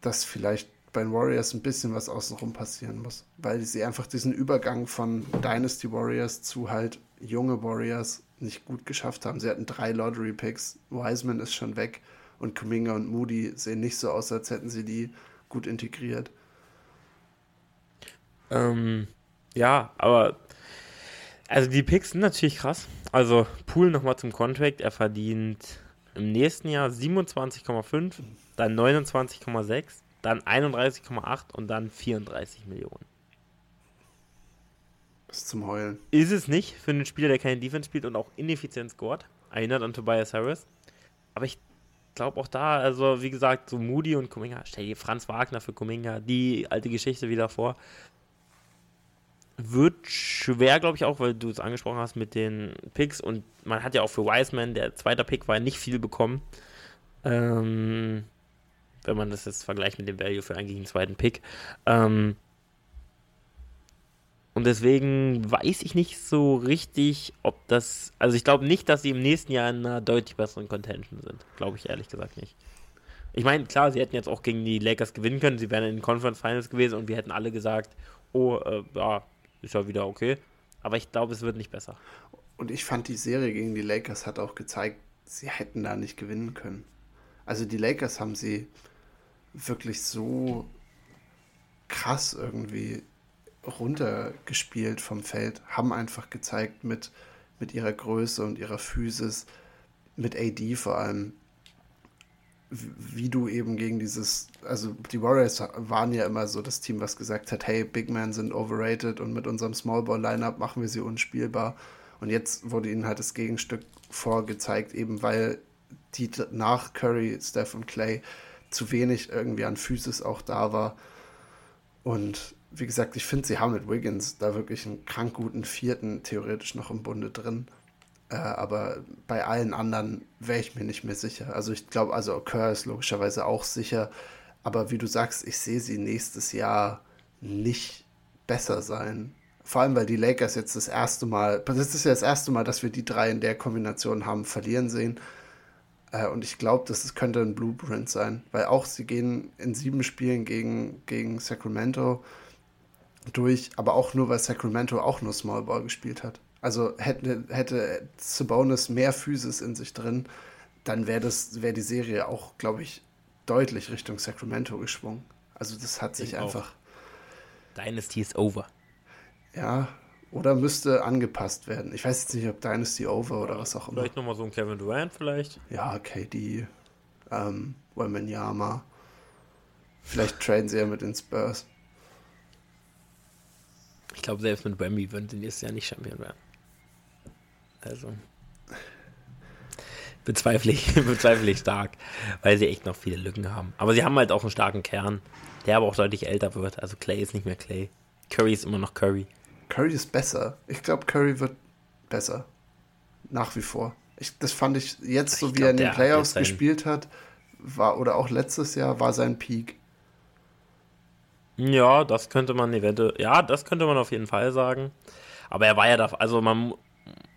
dass vielleicht bei den Warriors ein bisschen was außenrum passieren muss, weil sie einfach diesen Übergang von Dynasty Warriors zu halt junge Warriors nicht gut geschafft haben. Sie hatten drei Lottery Picks, Wiseman ist schon weg und Kuminga und Moody sehen nicht so aus, als hätten sie die gut integriert. Ähm, ja, aber also die Picks sind natürlich krass. Also Pool nochmal zum Contract, er verdient im nächsten Jahr 27,5, dann 29,6, dann 31,8 und dann 34 Millionen. Das ist zum Heulen. Ist es nicht für einen Spieler, der keine Defense spielt und auch ineffizient scored. Erinnert an Tobias Harris. Aber ich glaube auch da, also wie gesagt, so Moody und Kuminga, stell dir Franz Wagner für Kuminga, die alte Geschichte wieder vor. Wird schwer, glaube ich, auch, weil du es angesprochen hast mit den Picks und man hat ja auch für Wiseman, der zweite Pick war, nicht viel bekommen. Ähm, wenn man das jetzt vergleicht mit dem Value für eigentlich einen zweiten Pick. Ähm, und deswegen weiß ich nicht so richtig, ob das. Also ich glaube nicht, dass sie im nächsten Jahr in einer deutlich besseren Contention sind. Glaube ich ehrlich gesagt nicht. Ich meine, klar, sie hätten jetzt auch gegen die Lakers gewinnen können. Sie wären in den Conference Finals gewesen und wir hätten alle gesagt, oh, äh, ja, ist ja wieder okay. Aber ich glaube, es wird nicht besser. Und ich fand, die Serie gegen die Lakers hat auch gezeigt, sie hätten da nicht gewinnen können. Also die Lakers haben sie wirklich so krass irgendwie runtergespielt vom Feld, haben einfach gezeigt mit, mit ihrer Größe und ihrer Physis, mit AD vor allem, wie du eben gegen dieses, also die Warriors waren ja immer so das Team, was gesagt hat, hey, Big Men sind overrated und mit unserem Small Ball Lineup machen wir sie unspielbar. Und jetzt wurde ihnen halt das Gegenstück vorgezeigt, eben weil die nach Curry, Steph und Clay zu wenig irgendwie an Physis auch da war. Und wie gesagt, ich finde, sie haben mit Wiggins da wirklich einen krank guten vierten theoretisch noch im Bunde drin. Äh, aber bei allen anderen wäre ich mir nicht mehr sicher. Also ich glaube, also Kerr ist logischerweise auch sicher. Aber wie du sagst, ich sehe sie nächstes Jahr nicht besser sein Vor allem, weil die Lakers jetzt das erste Mal, das ist ja das erste Mal, dass wir die drei in der Kombination haben verlieren sehen. Äh, und ich glaube, das könnte ein Blueprint sein, weil auch sie gehen in sieben Spielen gegen, gegen Sacramento durch, aber auch nur, weil Sacramento auch nur Small Ball gespielt hat. Also hätte, hätte Sabonis mehr Physis in sich drin, dann wäre das wäre die Serie auch, glaube ich, deutlich Richtung Sacramento geschwungen. Also das hat sich ich einfach. Auch. Dynasty is over. Ja, oder müsste angepasst werden. Ich weiß jetzt nicht, ob Dynasty over oder was auch immer. Vielleicht nochmal so ein Kevin Durant vielleicht. Ja, KD, ähm, Wembenyama. Vielleicht traden sie ja mit den Spurs. Ich glaube, selbst mit Wemby würden sie nächstes Jahr nicht Champion werden. Also. Bezweifle ich, bezweifle ich stark, weil sie echt noch viele Lücken haben. Aber sie haben halt auch einen starken Kern, der aber auch deutlich älter wird. Also Clay ist nicht mehr Clay. Curry ist immer noch Curry. Curry ist besser. Ich glaube, Curry wird besser. Nach wie vor. Ich, das fand ich jetzt, so ich wie glaub, er in den Playoffs gespielt hat, war, oder auch letztes Jahr, war sein Peak. Ja, das könnte man eventuell, ja, das könnte man auf jeden Fall sagen. Aber er war ja da, also man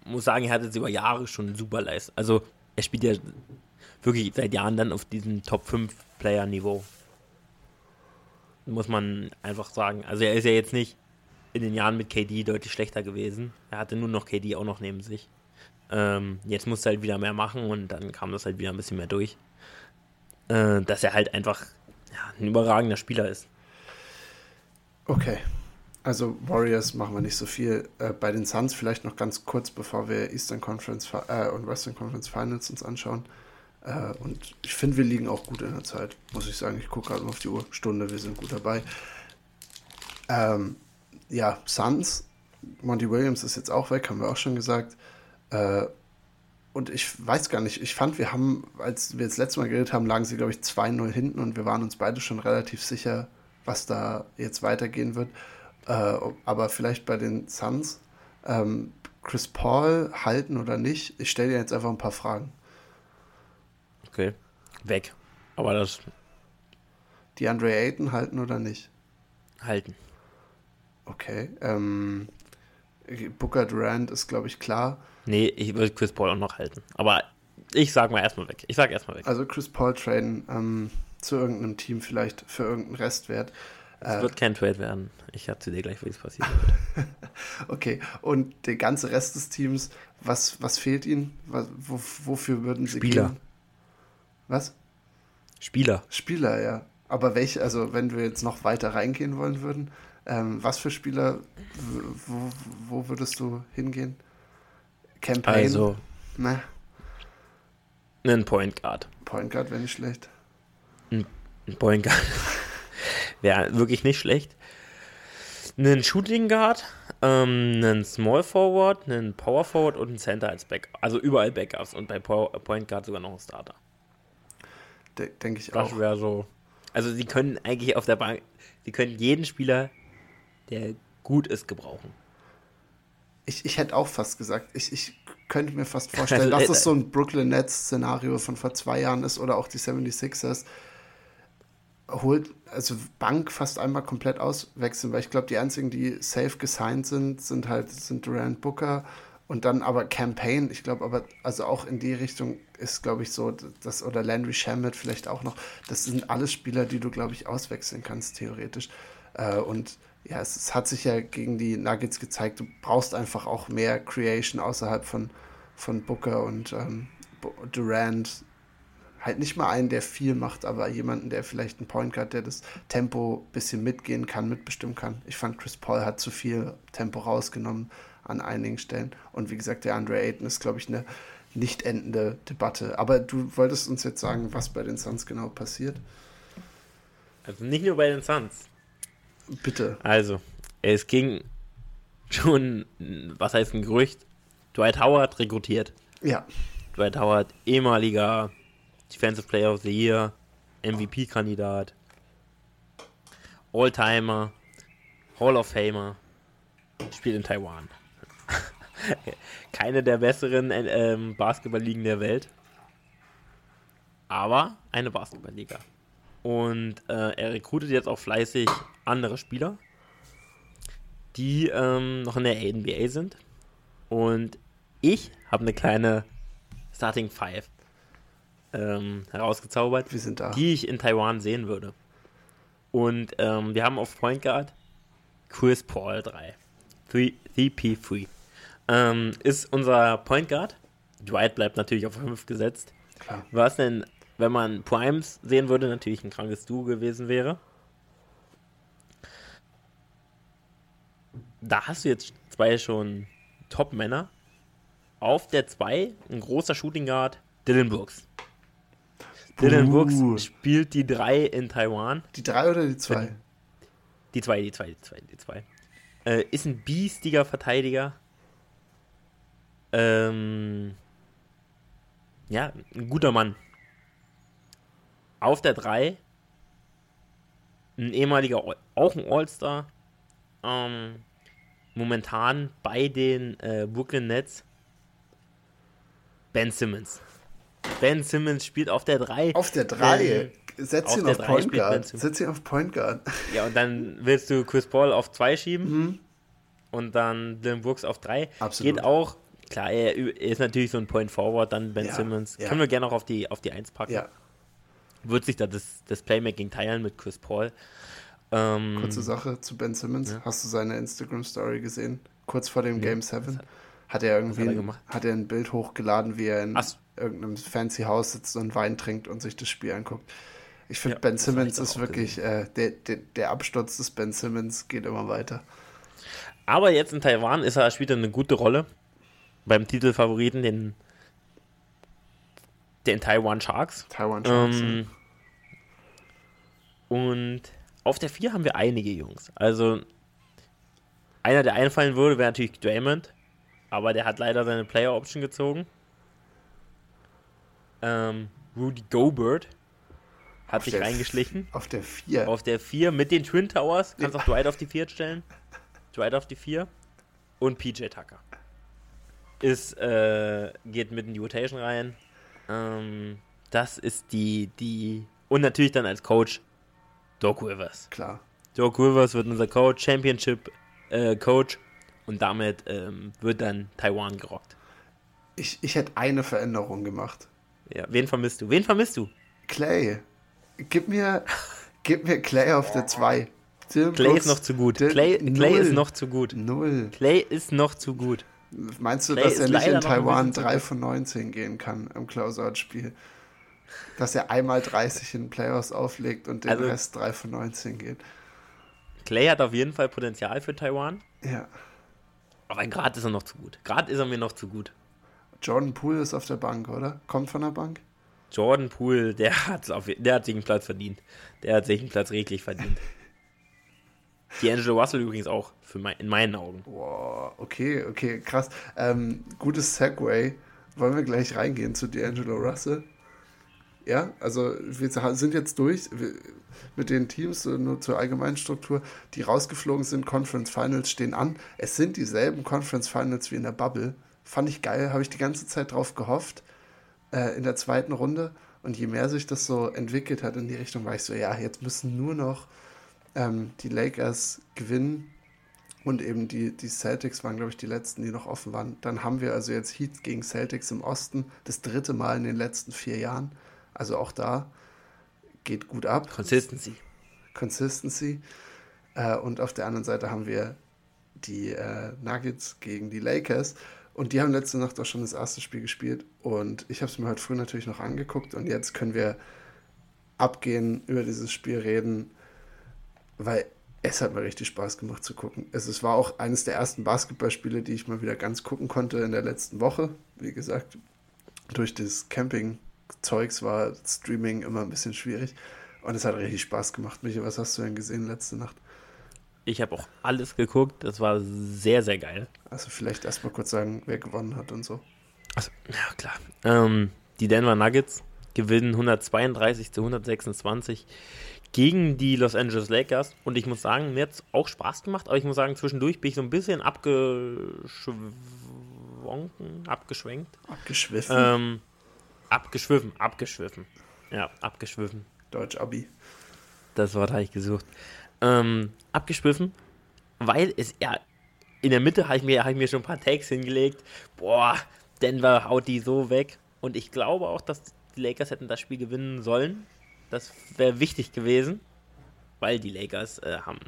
muss sagen, er hatte jetzt über Jahre schon super Leistung. Also er spielt ja wirklich seit Jahren dann auf diesem Top 5 Player Niveau. Muss man einfach sagen. Also er ist ja jetzt nicht in den Jahren mit KD deutlich schlechter gewesen. Er hatte nur noch KD auch noch neben sich. Ähm, jetzt musste er halt wieder mehr machen und dann kam das halt wieder ein bisschen mehr durch. Äh, dass er halt einfach ja, ein überragender Spieler ist. Okay. Also Warriors machen wir nicht so viel. Äh, bei den Suns vielleicht noch ganz kurz, bevor wir Eastern Conference äh, und Western Conference Finals uns anschauen. Äh, und ich finde, wir liegen auch gut in der Zeit, muss ich sagen. Ich gucke gerade mal auf die Uhr. Stunde, wir sind gut dabei. Ähm, ja, Suns, Monty Williams ist jetzt auch weg, haben wir auch schon gesagt. Äh, und ich weiß gar nicht, ich fand, wir haben, als wir das letzte Mal geredet haben, lagen sie, glaube ich, 2-0 hinten und wir waren uns beide schon relativ sicher, was da jetzt weitergehen wird. Äh, aber vielleicht bei den Suns, ähm, Chris Paul halten oder nicht? Ich stelle dir jetzt einfach ein paar Fragen. Okay, weg. Aber das. Die Andre Ayton halten oder nicht? Halten. Okay. Ähm, Booker Durant ist, glaube ich, klar. Nee, ich würde Chris Paul auch noch halten. Aber ich sag mal erstmal weg. Ich sag erstmal weg. Also Chris Paul traden ähm, zu irgendeinem Team vielleicht für irgendeinen Restwert. Es äh, wird kein Trade werden. Ich erzähle dir gleich, wie es passieren wird. okay, und der ganze Rest des Teams, was, was fehlt ihnen? Was, wo, wofür würden sie Spieler. Gehen? Was? Spieler. Spieler, ja. Aber welche, also wenn wir jetzt noch weiter reingehen wollen würden, ähm, was für Spieler, wo, wo würdest du hingehen? Campaign? Also, ne? Einen Point Guard. Point Guard wäre nicht schlecht. Ein, Point Guard wäre wirklich nicht schlecht. Einen Shooting Guard, ähm, einen Small Forward, einen Power Forward und einen Center als Backup. Also überall Backups und bei Point Guard sogar noch ein Starter. De Denke ich das auch. Das wäre so. Also sie können eigentlich auf der Bank, sie können jeden Spieler der gut ist, gebrauchen. Ich, ich hätte auch fast gesagt, ich, ich könnte mir fast vorstellen, dass es so ein Brooklyn Nets-Szenario von vor zwei Jahren ist oder auch die 76ers. Holt, also Bank fast einmal komplett auswechseln, weil ich glaube, die einzigen, die safe gesigned sind, sind halt sind Durant Booker und dann aber Campaign. Ich glaube aber, also auch in die Richtung ist, glaube ich, so, das oder Landry Shamet vielleicht auch noch. Das sind alles Spieler, die du, glaube ich, auswechseln kannst, theoretisch. Äh, und ja, es, es, hat sich ja gegen die Nuggets gezeigt, du brauchst einfach auch mehr Creation außerhalb von, von Booker und ähm, Durant. Halt nicht mal einen, der viel macht, aber jemanden, der vielleicht einen Point Guard, der das Tempo ein bisschen mitgehen kann, mitbestimmen kann. Ich fand, Chris Paul hat zu viel Tempo rausgenommen an einigen Stellen. Und wie gesagt, der Andre Ayton ist, glaube ich, eine nicht endende Debatte. Aber du wolltest uns jetzt sagen, was bei den Suns genau passiert? Also nicht nur bei den Suns. Bitte. Also, es ging schon, was heißt ein Gerücht? Dwight Howard rekrutiert. Ja. Dwight Howard, ehemaliger Defensive Player of the Year, MVP-Kandidat, Alltimer, Hall of Famer, spielt in Taiwan. Keine der besseren ähm, Basketballligen der Welt, aber eine Basketballliga. Und äh, er rekrutet jetzt auch fleißig andere Spieler. die ähm, noch in der NBA sind. Und ich habe eine kleine Starting Five ähm, herausgezaubert, die ich in Taiwan sehen würde. Und ähm, wir haben auf Point Guard Chris Paul 3. 3P3. Ähm, ist unser Point Guard. Dwight bleibt natürlich auf 5 gesetzt. Klar. Was denn, wenn man Primes sehen würde, natürlich ein krankes Duo gewesen wäre. Da hast du jetzt zwei schon Top-Männer. Auf der 2 ein großer Shooting Guard, Dylan Brooks. Dylan. Brooks spielt die 3 in Taiwan. Die drei oder die zwei? Die 2, die 2, die 2, die 2. Äh, ist ein biestiger Verteidiger. Ähm, ja, ein guter Mann. Auf der 3 ein ehemaliger, auch ein All-Star. Ähm, momentan bei den äh, Brooklyn Nets. Ben Simmons. Ben Simmons spielt auf der 3. Auf der drei. Ähm, Setz auf ihn auf drei Point Guard. Setz ihn auf Point Guard. Ja, und dann willst du Chris Paul auf 2 schieben Mhm. und dann Dylan Brooks auf 3. Absolut. Geht auch. Klar, er ist natürlich so ein Point Forward, dann Ben Ja, Simmons. ja. Können wir gerne auch auf die, auf die 1 packen. Ja, Wird sich da das, das Playmaking teilen mit Chris Paul. Ähm, kurze Sache zu Ben Simmons. Hast du seine Instagram-Story gesehen? Kurz vor dem Game 7 hat er irgendwie hat er ein, gemacht? hat er ein Bild hochgeladen, wie er in so. Irgendeinem fancy Haus sitzt und Wein trinkt und sich das Spiel anguckt. Ich finde, Ja, Ben Simmons ist wirklich, äh, der, der, der Absturz des Ben Simmons geht immer weiter. Aber jetzt in Taiwan ist er, spielt er eine gute Rolle. Beim Titelfavoriten, den, den Taiwan Sharks. Taiwan Sharks. Ähm, und auf der 4 haben wir einige Jungs. Also einer, der einfallen würde, wäre natürlich Draymond. Aber der hat leider seine Player Option gezogen. Ähm, Rudy Gobert hat Auf sich reingeschlichen. Auf der 4. Auf der 4 mit den Twin Towers. Kannst auch Dwight auf die 4 stellen. Dwight auf die 4. Und PJ Tucker. Ist, äh, geht mit in die Rotation rein. Ähm, das ist die, die. Und natürlich dann als Coach Doc Rivers. Klar. Doc Rivers wird unser Coach, Championship äh, Coach. Und damit ähm, wird dann Taiwan gerockt. Ich, ich hätte eine Veränderung gemacht. Ja, wen vermisst du? Wen vermisst du? Clay. Gib mir, gib mir Clay auf der 2. Clay ist noch zu gut. Clay, Clay ist noch zu gut. Null. Clay ist noch zu gut. Meinst du, Clay dass er nicht in Taiwan bisschen zu 3 gut. von 19 gehen kann im Closeout-Spiel? Dass er einmal 30 in Playoffs auflegt und den Also- Rest 3 von 19 geht. Clay hat auf jeden Fall Potenzial für Taiwan. Ja. Aber gerade ist er noch zu gut. Gerade ist er mir noch zu gut. Jordan Poole ist auf der Bank, oder? Kommt von der Bank? Jordan Poole, der hat, auf, der hat sich einen Platz verdient. Der hat sich einen Platz redlich verdient. D'Angelo Russell übrigens auch, für mein, in meinen Augen. Boah, okay, okay, krass. Ähm, gutes Segway. Wollen wir gleich reingehen zu D'Angelo Russell? Ja, also wir sind jetzt durch mit den Teams, so nur zur allgemeinen Struktur, die rausgeflogen sind. Conference Finals stehen an. Es sind dieselben Conference Finals wie in der Bubble. Fand ich geil, habe ich die ganze Zeit drauf gehofft äh, in der zweiten Runde. Und je mehr sich das so entwickelt hat in die Richtung, war ich so, ja, jetzt müssen nur noch ähm, die Lakers gewinnen und eben die, die Celtics waren, glaube ich, die letzten, die noch offen waren. Dann haben wir also jetzt Heat gegen Celtics im Osten, das dritte Mal in den letzten vier Jahren. Also auch da geht gut ab. Consistency. Consistency. Äh, und auf der anderen Seite haben wir die äh, Nuggets gegen die Lakers. Und die haben letzte Nacht auch schon das erste Spiel gespielt. Und ich habe es mir heute früh natürlich noch angeguckt. Und jetzt können wir abgehen, über dieses Spiel reden, weil es hat mir richtig Spaß gemacht zu gucken. Es, es war auch eines der ersten Basketballspiele, die ich mal wieder ganz gucken konnte in der letzten Woche. Wie gesagt, durch das Camping-Zeugs war Streaming immer ein bisschen schwierig. Und es hat richtig Spaß gemacht. Michi, was hast du denn gesehen letzte Nacht? Ich habe auch alles geguckt. Das war sehr, sehr geil. Also vielleicht erstmal kurz sagen, wer gewonnen hat und so. Also, ja, klar. Ähm, die Denver Nuggets gewinnen 132 zu 126 gegen die Los Angeles Lakers. Und ich muss sagen, mir hat es auch Spaß gemacht, aber ich muss sagen, zwischendurch bin ich so ein bisschen abgeschwonken, abgeschwenkt. Abgeschwiffen. Ähm, abgeschwiffen, abgeschwiffen. Ja, abgeschwiffen. Deutsch Abi. Das Wort habe ich gesucht. Ähm, abgeschwiffen, weil es ja in der Mitte habe ich, mir, hab ich mir schon ein paar Tags hingelegt. Boah, Denver haut die so weg. Und ich glaube auch, dass die Lakers hätten das Spiel gewinnen sollen. Das wäre wichtig gewesen, weil die Lakers äh, haben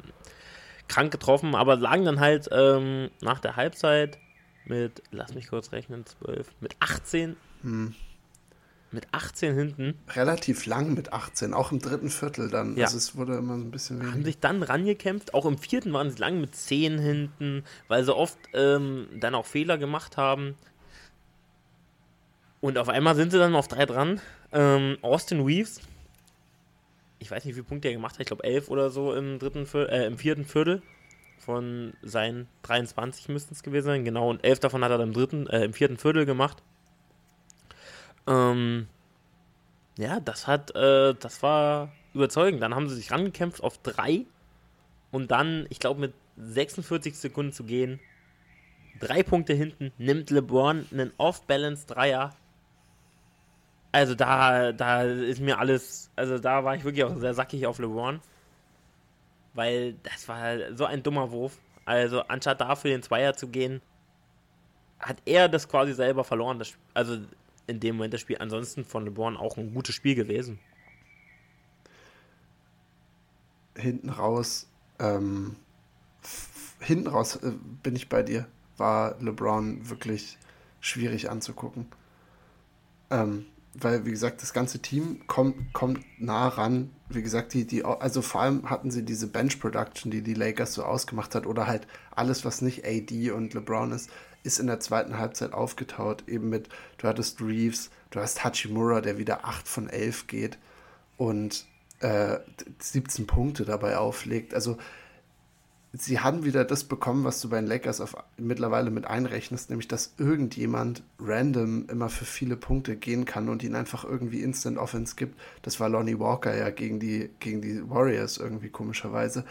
krank getroffen, aber lagen dann halt ähm, nach der Halbzeit mit, lass mich kurz rechnen, 12, mit 18. Hm. Mit 18 hinten. Relativ lang mit 18, auch im dritten Viertel dann. Ja. Also es wurde immer ein bisschen weniger. Haben sich dann rangekämpft. Auch im vierten waren sie lang mit 10 hinten, weil sie oft ähm, dann auch Fehler gemacht haben. Und auf einmal sind sie dann auf drei dran. Ähm, Austin Reeves, ich weiß nicht, wie viele Punkte er gemacht hat, ich glaube 11 oder so im, dritten, äh, im vierten Viertel. Von seinen 23 müssten es gewesen sein, genau. Und 11 davon hat er dann im, dritten, äh, im vierten Viertel gemacht. Ähm, ja, das hat, äh, das war überzeugend. Dann haben sie sich rangekämpft auf drei und dann, ich glaube, mit 46 Sekunden zu gehen, drei Punkte hinten, nimmt LeBron einen Off-Balance-Dreier. Also da, da ist mir alles, also da war ich wirklich auch sehr sackig auf LeBron. Weil das war so ein dummer Wurf. Also anstatt dafür den Zweier zu gehen, hat er das quasi selber verloren. Das, also in dem Moment das Spiel. Ansonsten von LeBron auch ein gutes Spiel gewesen. Hinten raus, ähm, hinten raus äh, bin ich bei dir. War LeBron wirklich schwierig anzugucken. Ähm, weil, wie gesagt, das ganze Team kommt, kommt nah ran. Wie gesagt, die, die, also vor allem hatten sie diese Bench Production, die die Lakers so ausgemacht hat, oder halt alles, was nicht AD und LeBron ist, ist in der zweiten Halbzeit aufgetaut, eben mit, du hattest Reeves, du hast Hachimura, der wieder 8 von 11 geht und äh, 17 Punkte dabei auflegt. Also sie haben wieder das bekommen, was du bei den Lakers auf, mittlerweile mit einrechnest, nämlich dass irgendjemand random immer für viele Punkte gehen kann und ihnen einfach irgendwie Instant Offense gibt. Das war Lonnie Walker ja gegen die, gegen die Warriors irgendwie komischerweise.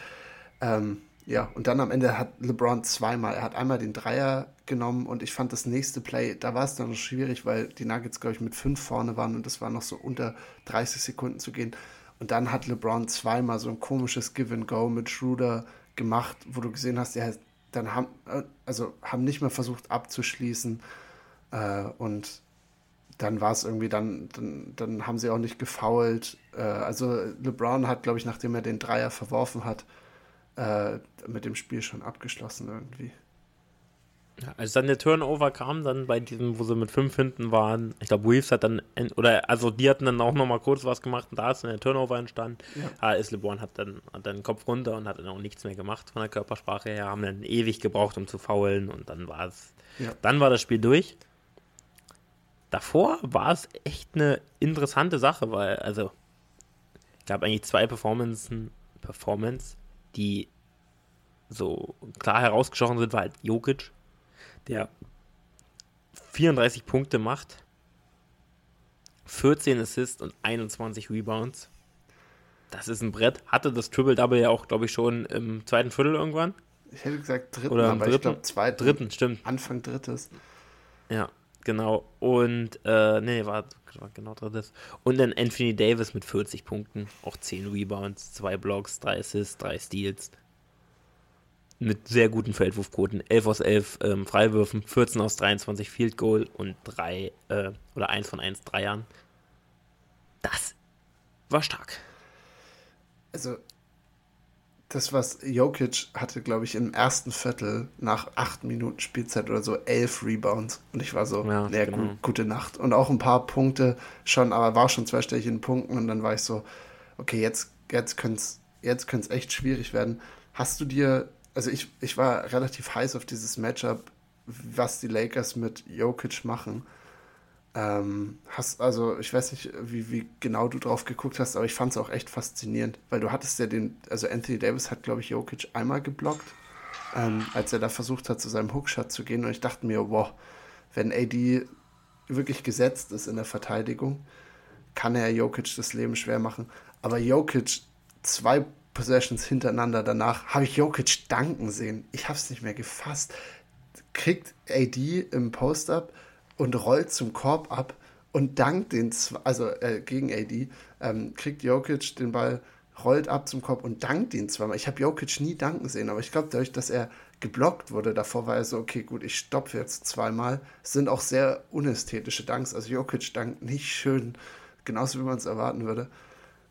Ähm, ja, und dann am Ende hat LeBron zweimal, er hat einmal den Dreier genommen und ich fand das nächste Play, da war es dann noch schwierig, weil die Nuggets, glaube ich, mit fünf vorne waren und es war noch so unter 30 Sekunden zu gehen. Und dann hat LeBron zweimal so ein komisches Give and Go mit Schroeder gemacht, wo du gesehen hast, er dann haben, äh, also haben nicht mehr versucht abzuschließen äh, und dann war es irgendwie, dann, dann, dann haben sie auch nicht gefoult. Äh, also LeBron hat, glaube ich, nachdem er den Dreier verworfen hat, äh, mit dem Spiel schon abgeschlossen irgendwie. Ja, als dann der Turnover kam, dann bei diesem, wo sie mit fünf hinten waren, ich glaube, Reeves hat dann, oder also die hatten dann auch nochmal kurz was gemacht und da ist dann der Turnover entstanden. Ja. AS LeBron hat dann, hat dann den Kopf runter und hat dann auch nichts mehr gemacht von der Körpersprache her, haben dann ewig gebraucht, um zu faulen und dann war es, ja. dann war das Spiel durch. Davor war es echt eine interessante Sache, weil, also, ich gab eigentlich zwei Performances, Performance, die so klar herausgestochen sind, war halt Jokic, der 34 Punkte macht, 14 Assists und 21 Rebounds. Das ist ein Brett. Hatte das Triple-Double ja auch, glaube ich, schon im zweiten Viertel irgendwann. Ich hätte gesagt dritten, Oder aber dritten, ich glaube zweiten. Dritten, stimmt. Anfang drittes. Ja, genau. Und, äh, nee, war, genau drittes. Und dann Anthony Davis mit 40 Punkten, auch 10 Rebounds, 2 Blocks, 3 Assists, 3 Steals mit sehr guten Feldwurfquoten. 11 aus 11 ähm, Freiwürfen, 14 aus 23 Field Goal und 3 äh, oder 1 von 1 Dreiern. Das war stark. Also, das, was Jokic hatte, glaube ich, im ersten Viertel nach 8 Minuten Spielzeit oder so 11 Rebounds. Und ich war so, ja, nee, genau. gut, gute Nacht. Und auch ein paar Punkte schon, aber war schon zweistellig in Punkten. Und dann war ich so, okay, jetzt, jetzt könnte es jetzt echt schwierig werden. Hast du dir also ich, ich war relativ heiß auf dieses Matchup, was die Lakers mit Jokic machen. Ähm, hast, also ich weiß nicht, wie, wie genau du drauf geguckt hast, aber ich fand es auch echt faszinierend, weil du hattest ja den, also Anthony Davis hat, glaube ich, Jokic einmal geblockt, ähm, als er da versucht hat, zu seinem Hookshot zu gehen und ich dachte mir, wow, wenn AD wirklich gesetzt ist in der Verteidigung, kann er Jokic das Leben schwer machen. Aber Jokic zwei Possessions hintereinander danach habe ich Jokic danken sehen. Ich habe es nicht mehr gefasst. Kriegt AD im Post-Up und rollt zum Korb ab und dankt den, also äh, gegen AD, ähm, kriegt Jokic den Ball, rollt ab zum Kopf und dankt ihn zweimal. Ich habe Jokic nie danken sehen, aber ich glaube, dadurch, dass er geblockt wurde, davor war er so, okay, gut, ich stoppe jetzt zweimal. Es sind auch sehr unästhetische Danks. Also Jokic dankt nicht schön, genauso wie man es erwarten würde.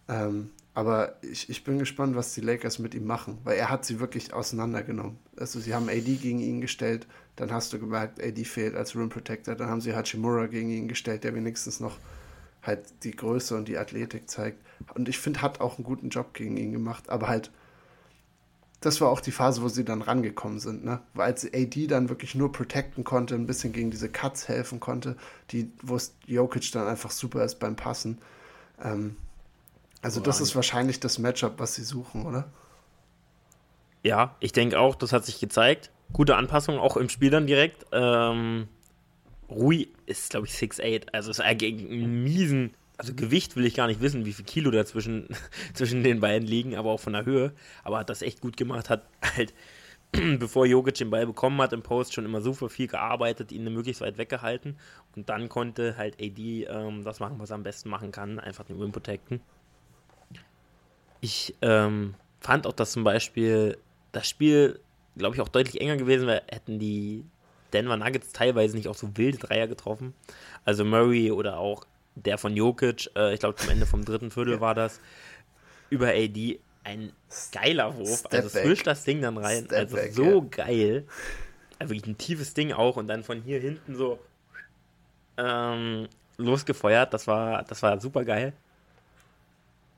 Ähm, aber ich, ich bin gespannt, was die Lakers mit ihm machen, weil er hat sie wirklich auseinandergenommen. Also sie haben AD gegen ihn gestellt, dann hast du gemerkt, AD fehlt als Rim Protector, dann haben sie Hachimura gegen ihn gestellt, der wenigstens noch halt die Größe und die Athletik zeigt. Und ich finde, hat auch einen guten Job gegen ihn gemacht, aber halt, das war auch die Phase, wo sie dann rangekommen sind, ne? Weil sie AD dann wirklich nur protecten konnte, ein bisschen gegen diese Cuts helfen konnte, die, wo es Jokic dann einfach super ist beim Passen. Ähm, also, das ist wahrscheinlich das Matchup, was sie suchen, oder? Ja, ich denke auch, das hat sich gezeigt. Gute Anpassung, auch im Spiel dann direkt. Ähm, Rui ist, glaube ich, 6'8. Also ist gegen einen miesen, also Gewicht will ich gar nicht wissen, wie viel Kilo da zwischen, den beiden liegen, aber auch von der Höhe. Aber hat das echt gut gemacht, hat halt, bevor Jokic den Ball bekommen hat im Post, schon immer super viel gearbeitet, ihn möglichst weit weggehalten. Und dann konnte halt AD ähm, das machen, was er am besten machen kann, einfach den Rim protecten. Ich ähm, fand auch, dass zum Beispiel das Spiel, glaube ich, auch deutlich enger gewesen wäre, hätten die Denver Nuggets teilweise nicht auch so wilde Dreier getroffen. Also Murray oder auch der von Jokic, äh, ich glaube zum Ende vom dritten Viertel war das, über AD ein geiler Wurf. Step also swischt das Ding dann rein. Step also back, so ja. geil. Also wirklich ein tiefes Ding auch und dann von hier hinten so ähm, losgefeuert. Das war, das war super geil.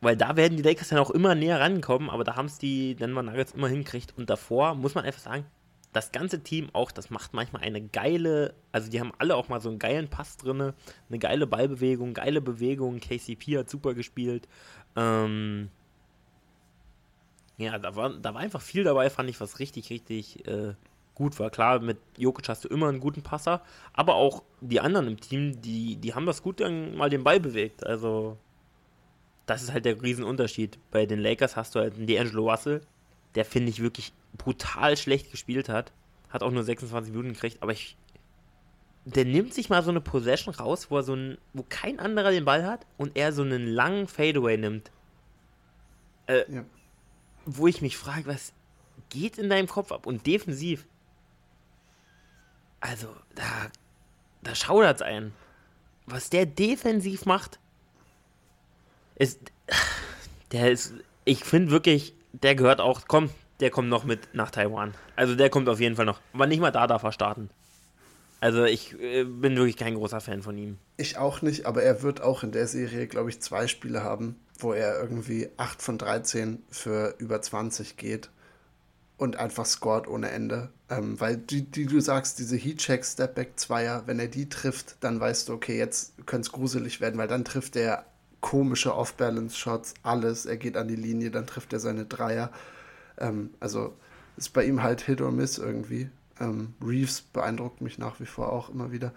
Weil da werden die Lakers dann auch immer näher rankommen, aber da haben es die Denver Nuggets immer hingekriegt. Und davor muss man einfach sagen, das ganze Team auch, das macht manchmal eine geile, also die haben alle auch mal so einen geilen Pass drin, eine geile Ballbewegung, geile Bewegung. KCP hat super gespielt. Ähm, ja, da war, da war einfach viel dabei, fand ich, was richtig, richtig äh, gut war. Klar, mit Jokic hast du immer einen guten Passer, aber auch die anderen im Team, die, die haben das gut dann mal den Ball bewegt. Also das ist halt der Riesenunterschied. Bei den Lakers hast du halt einen D'Angelo Russell, der finde ich wirklich brutal schlecht gespielt hat. Hat auch nur 26 Minuten gekriegt, aber ich. Der nimmt sich mal so eine Possession raus, wo er so ein, wo kein anderer den Ball hat und er so einen langen Fadeaway nimmt. Äh, ja. Wo ich mich frage, was geht in deinem Kopf ab? Und defensiv. Also, da, da schaudert es einen. Was der defensiv macht, ist, der ist, ich finde wirklich, der gehört auch, komm, der kommt noch mit nach Taiwan. Also der kommt auf jeden Fall noch. Aber nicht mal da darf er starten. Also ich äh, bin wirklich kein großer Fan von ihm. Ich auch nicht, aber er wird auch in der Serie, glaube ich, zwei Spiele haben, wo er irgendwie 8 von 13 für über 20 geht und einfach scored ohne Ende. Ähm, weil die, die du sagst, diese Heat-Check, Stepback-Zweier, wenn er die trifft, dann weißt du, okay, jetzt könnte es gruselig werden, weil dann trifft er komische Off-Balance-Shots, alles. Er geht an die Linie, dann trifft er seine Dreier. Ähm, also ist bei ihm halt Hit or Miss irgendwie. Ähm, Reeves beeindruckt mich nach wie vor auch immer wieder.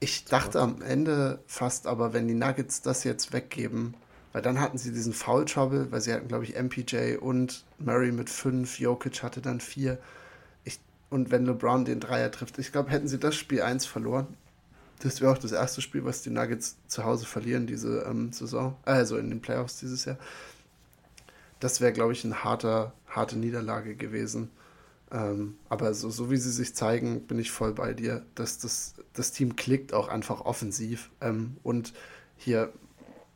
Ich dachte am Ende fast aber, wenn die Nuggets das jetzt weggeben, weil dann hatten sie diesen Foul Trouble, weil sie hatten, glaube ich, MPJ und Murray mit fünf, Jokic hatte dann vier. Ich, und wenn LeBron den Dreier trifft, ich glaube, hätten sie das Spiel 1 verloren, das wäre auch das erste Spiel, was die Nuggets zu Hause verlieren diese ähm, Saison, also in den Playoffs dieses Jahr. Das wäre, glaube ich, eine harte, harte Niederlage gewesen. Ähm, aber so, so wie sie sich zeigen, bin ich voll bei dir, dass das, das Team klickt auch einfach offensiv. Ähm, und hier,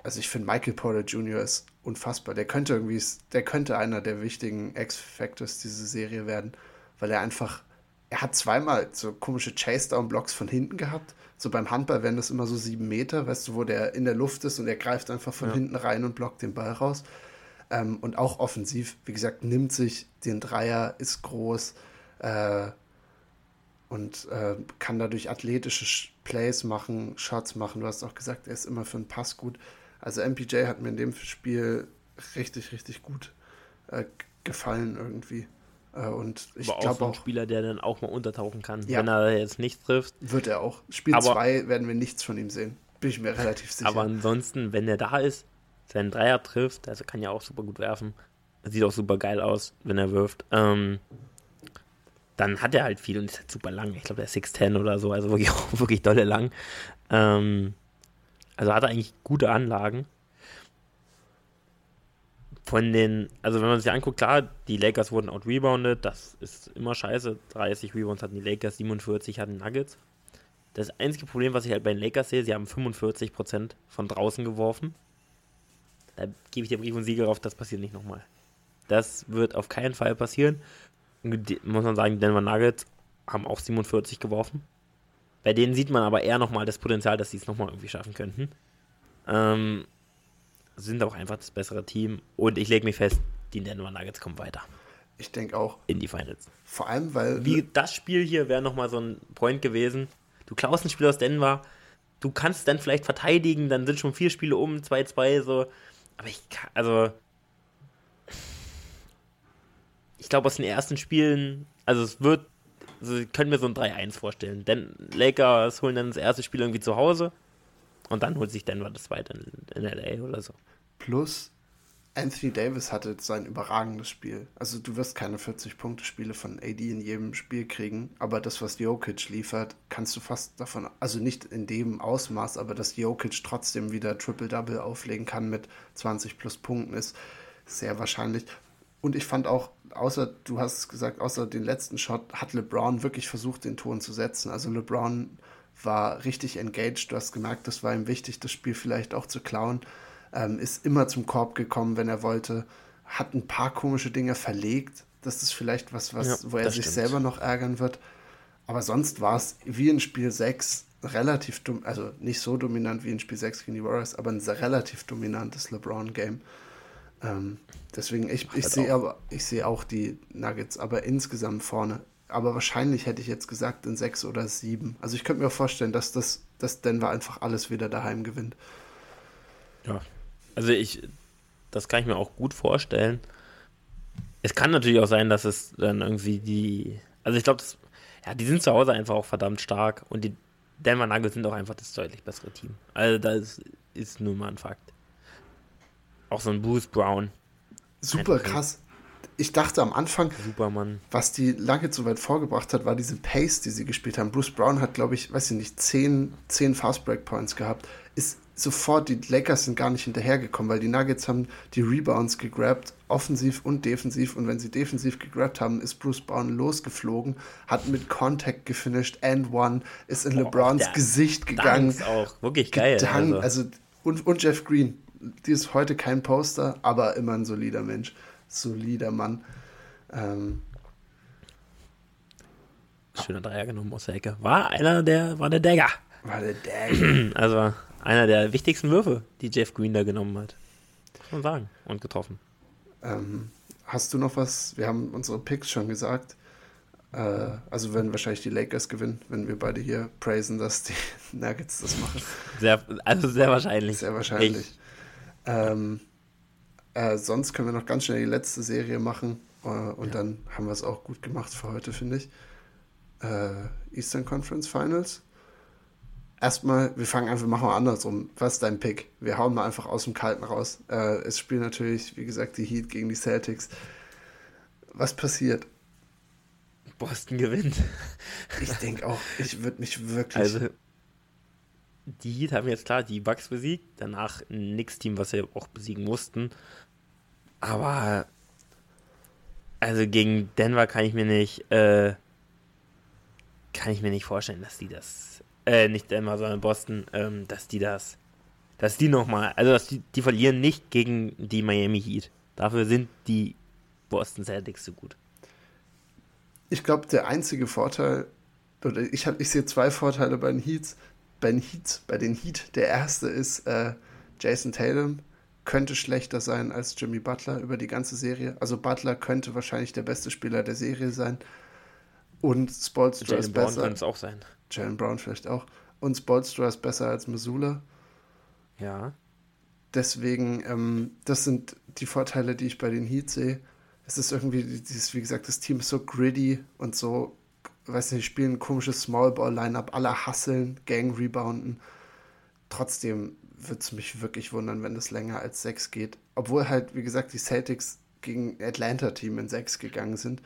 also ich finde Michael Porter Jr. ist unfassbar. Der könnte irgendwie, der könnte einer der wichtigen X-Factors dieser Serie werden, weil er einfach, er hat zweimal so komische Chase-Down-Blocks von hinten gehabt so beim Handball werden das immer so sieben Meter, weißt du, wo der in der Luft ist und er greift einfach von ja. hinten rein und blockt den Ball raus. Ähm, und auch offensiv, wie gesagt, nimmt sich den Dreier, ist groß äh, und äh, kann dadurch athletische Plays machen, Shots machen. Du hast auch gesagt, er ist immer für einen Pass gut. Also MPJ hat mir in dem Spiel richtig, richtig gut äh, gefallen irgendwie. Äh, und ich glaube auch. So ein Spieler, der dann auch mal untertauchen kann, ja, wenn er jetzt nicht trifft. Wird er auch. Spiel 2 werden wir nichts von ihm sehen. Bin ich mir relativ sicher. Aber ansonsten, wenn er da ist, seinen Dreier trifft, also kann ja auch super gut werfen. Sieht auch super geil aus, wenn er wirft. Ähm, dann hat er halt viel und ist halt super lang. Ich glaube, der ist 6'10 oder so, also wirklich, wirklich dolle lang. Ähm, also hat er eigentlich gute Anlagen von den, also wenn man sich anguckt, klar, die Lakers wurden out-rebounded, das ist immer scheiße. 30 Rebounds hatten die Lakers, 47 hatten Nuggets. Das einzige Problem, was ich halt bei den Lakers sehe, sie haben 45% von draußen geworfen. Da gebe ich dir Brief und Siegel auf, das passiert nicht nochmal. Das wird auf keinen Fall passieren. Die, muss man sagen, die Denver Nuggets haben auch 47 geworfen. Bei denen sieht man aber eher nochmal das Potenzial, dass sie es nochmal irgendwie schaffen könnten. Ähm, sind auch einfach das bessere Team. Und ich lege mich fest, die Denver Nuggets kommen weiter. Ich denke auch. In die Finals. Vor allem, weil. Wie das Spiel hier wäre nochmal so ein Point gewesen. Du klaust ein Spiel aus Denver, du kannst dann vielleicht verteidigen, dann sind schon vier Spiele um, 2-2, so. Aber ich kann, also. Ich glaube, aus den ersten Spielen, also es wird, also können wir so ein 3-1 vorstellen. Denn Lakers holen dann das erste Spiel irgendwie zu Hause und dann holt sich Denver das zweite in, in LA oder so. Plus, Anthony Davis hatte sein überragendes Spiel. Also du wirst keine 40-Punkte-Spiele von AD in jedem Spiel kriegen, aber das, was Jokic liefert, kannst du fast davon, also nicht in dem Ausmaß, aber dass Jokic trotzdem wieder Triple-Double auflegen kann mit 20 plus Punkten, ist sehr wahrscheinlich. Und ich fand auch, außer, du hast es gesagt, außer den letzten Shot hat LeBron wirklich versucht, den Ton zu setzen. Also LeBron war richtig engaged. Du hast gemerkt, das war ihm wichtig, das Spiel vielleicht auch zu klauen ähm, ist immer zum Korb gekommen, wenn er wollte, hat ein paar komische Dinge verlegt. Das ist vielleicht was, was ja, wo er sich stimmt. selber noch ärgern wird. Aber sonst war es wie in Spiel 6 relativ dumm, also nicht so dominant wie in Spiel 6 gegen die Warriors, aber ein sehr relativ dominantes LeBron-Game. Ähm, deswegen, ich, ich sehe aber, ich sehe auch die Nuggets, aber insgesamt vorne. Aber wahrscheinlich hätte ich jetzt gesagt in 6 oder 7. Also ich könnte mir vorstellen, dass das dass Denver einfach alles wieder daheim gewinnt. Ja, also ich, das kann ich mir auch gut vorstellen. Es kann natürlich auch sein, dass es dann irgendwie die, also ich glaube, ja, die sind zu Hause einfach auch verdammt stark und die Denver Nuggets sind auch einfach das deutlich bessere Team. Also das ist nun mal ein Fakt. Auch so ein Bruce Brown. Super krass. Ich dachte am Anfang, Supermann. was die lange so weit vorgebracht hat, war diese Pace, die sie gespielt haben. Bruce Brown hat, glaube ich, weiß ich nicht, 10, 10 Fast Break Points gehabt. Ist sofort, die Lakers sind gar nicht hinterhergekommen, weil die Nuggets haben die Rebounds gegrabt, offensiv und defensiv. Und wenn sie defensiv gegrabt haben, ist Bruce Brown losgeflogen, hat mit Contact gefinisht, and one, ist in Boah, LeBrons Gesicht gegangen. Danks auch, wirklich geil. Gedankt, also. also und, und Jeff Green, die ist heute kein Poster, aber immer ein solider Mensch, solider Mann. Ähm, Schöner Dreier genommen aus der Ecke. War einer der, war der Dagger. War der Dagger. Also einer der wichtigsten Würfe, die Jeff Green da genommen hat. Muss man sagen. Und getroffen. Ähm, hast du noch was? Wir haben unsere Picks schon gesagt. Äh, also werden wahrscheinlich die Lakers gewinnen, wenn wir beide hier praisen, dass die Nuggets das machen. Sehr, also sehr wahrscheinlich. Sehr wahrscheinlich. Ähm, äh, sonst können wir noch ganz schnell die letzte Serie machen äh, und ja. dann haben wir es auch gut gemacht für heute, finde ich. Äh, Eastern Conference Finals erstmal, wir fangen einfach, machen wir andersrum. Was ist dein Pick? Wir hauen mal einfach aus dem Kalten raus. Äh, es spielen natürlich, wie gesagt, die Heat gegen die Celtics. Was passiert? Boston gewinnt. Ich denke auch, ich würde mich wirklich. Also, die Heat haben jetzt klar die Bucks besiegt, danach ein Nix-Team, was sie auch besiegen mussten. Aber also gegen Denver kann ich mir nicht, äh, kann ich mir nicht vorstellen, dass die das äh, nicht Denver, sondern Boston, ähm, dass die das, dass die nochmal, also dass die, die verlieren nicht gegen die Miami Heat. Dafür sind die Boston Celtics so gut. Ich glaube, der einzige Vorteil, oder ich, hab, ich sehe zwei Vorteile bei den Heats. Bei den Heats, bei den Heat. Der erste ist, äh, Jason Tatum könnte schlechter sein als Jimmy Butler über die ganze Serie. Also Butler könnte wahrscheinlich der beste Spieler der Serie sein. Und Spolstra ist besser. könnte es auch sein. Jalen Brown vielleicht auch. Und Spolstra ist besser als Missoula. Ja. Deswegen, ähm, das sind die Vorteile, die ich bei den Heat sehe. Es ist irgendwie, dieses, wie gesagt, das Team ist so gritty und so, weiß nicht, spielen ein komisches Smallball-Line-Up, alle hasseln, Gang-Rebounden. Trotzdem würde es mich wirklich wundern, wenn das länger als sechs geht. Obwohl halt, wie gesagt, die Celtics gegen Atlanta-Team in sechs gegangen sind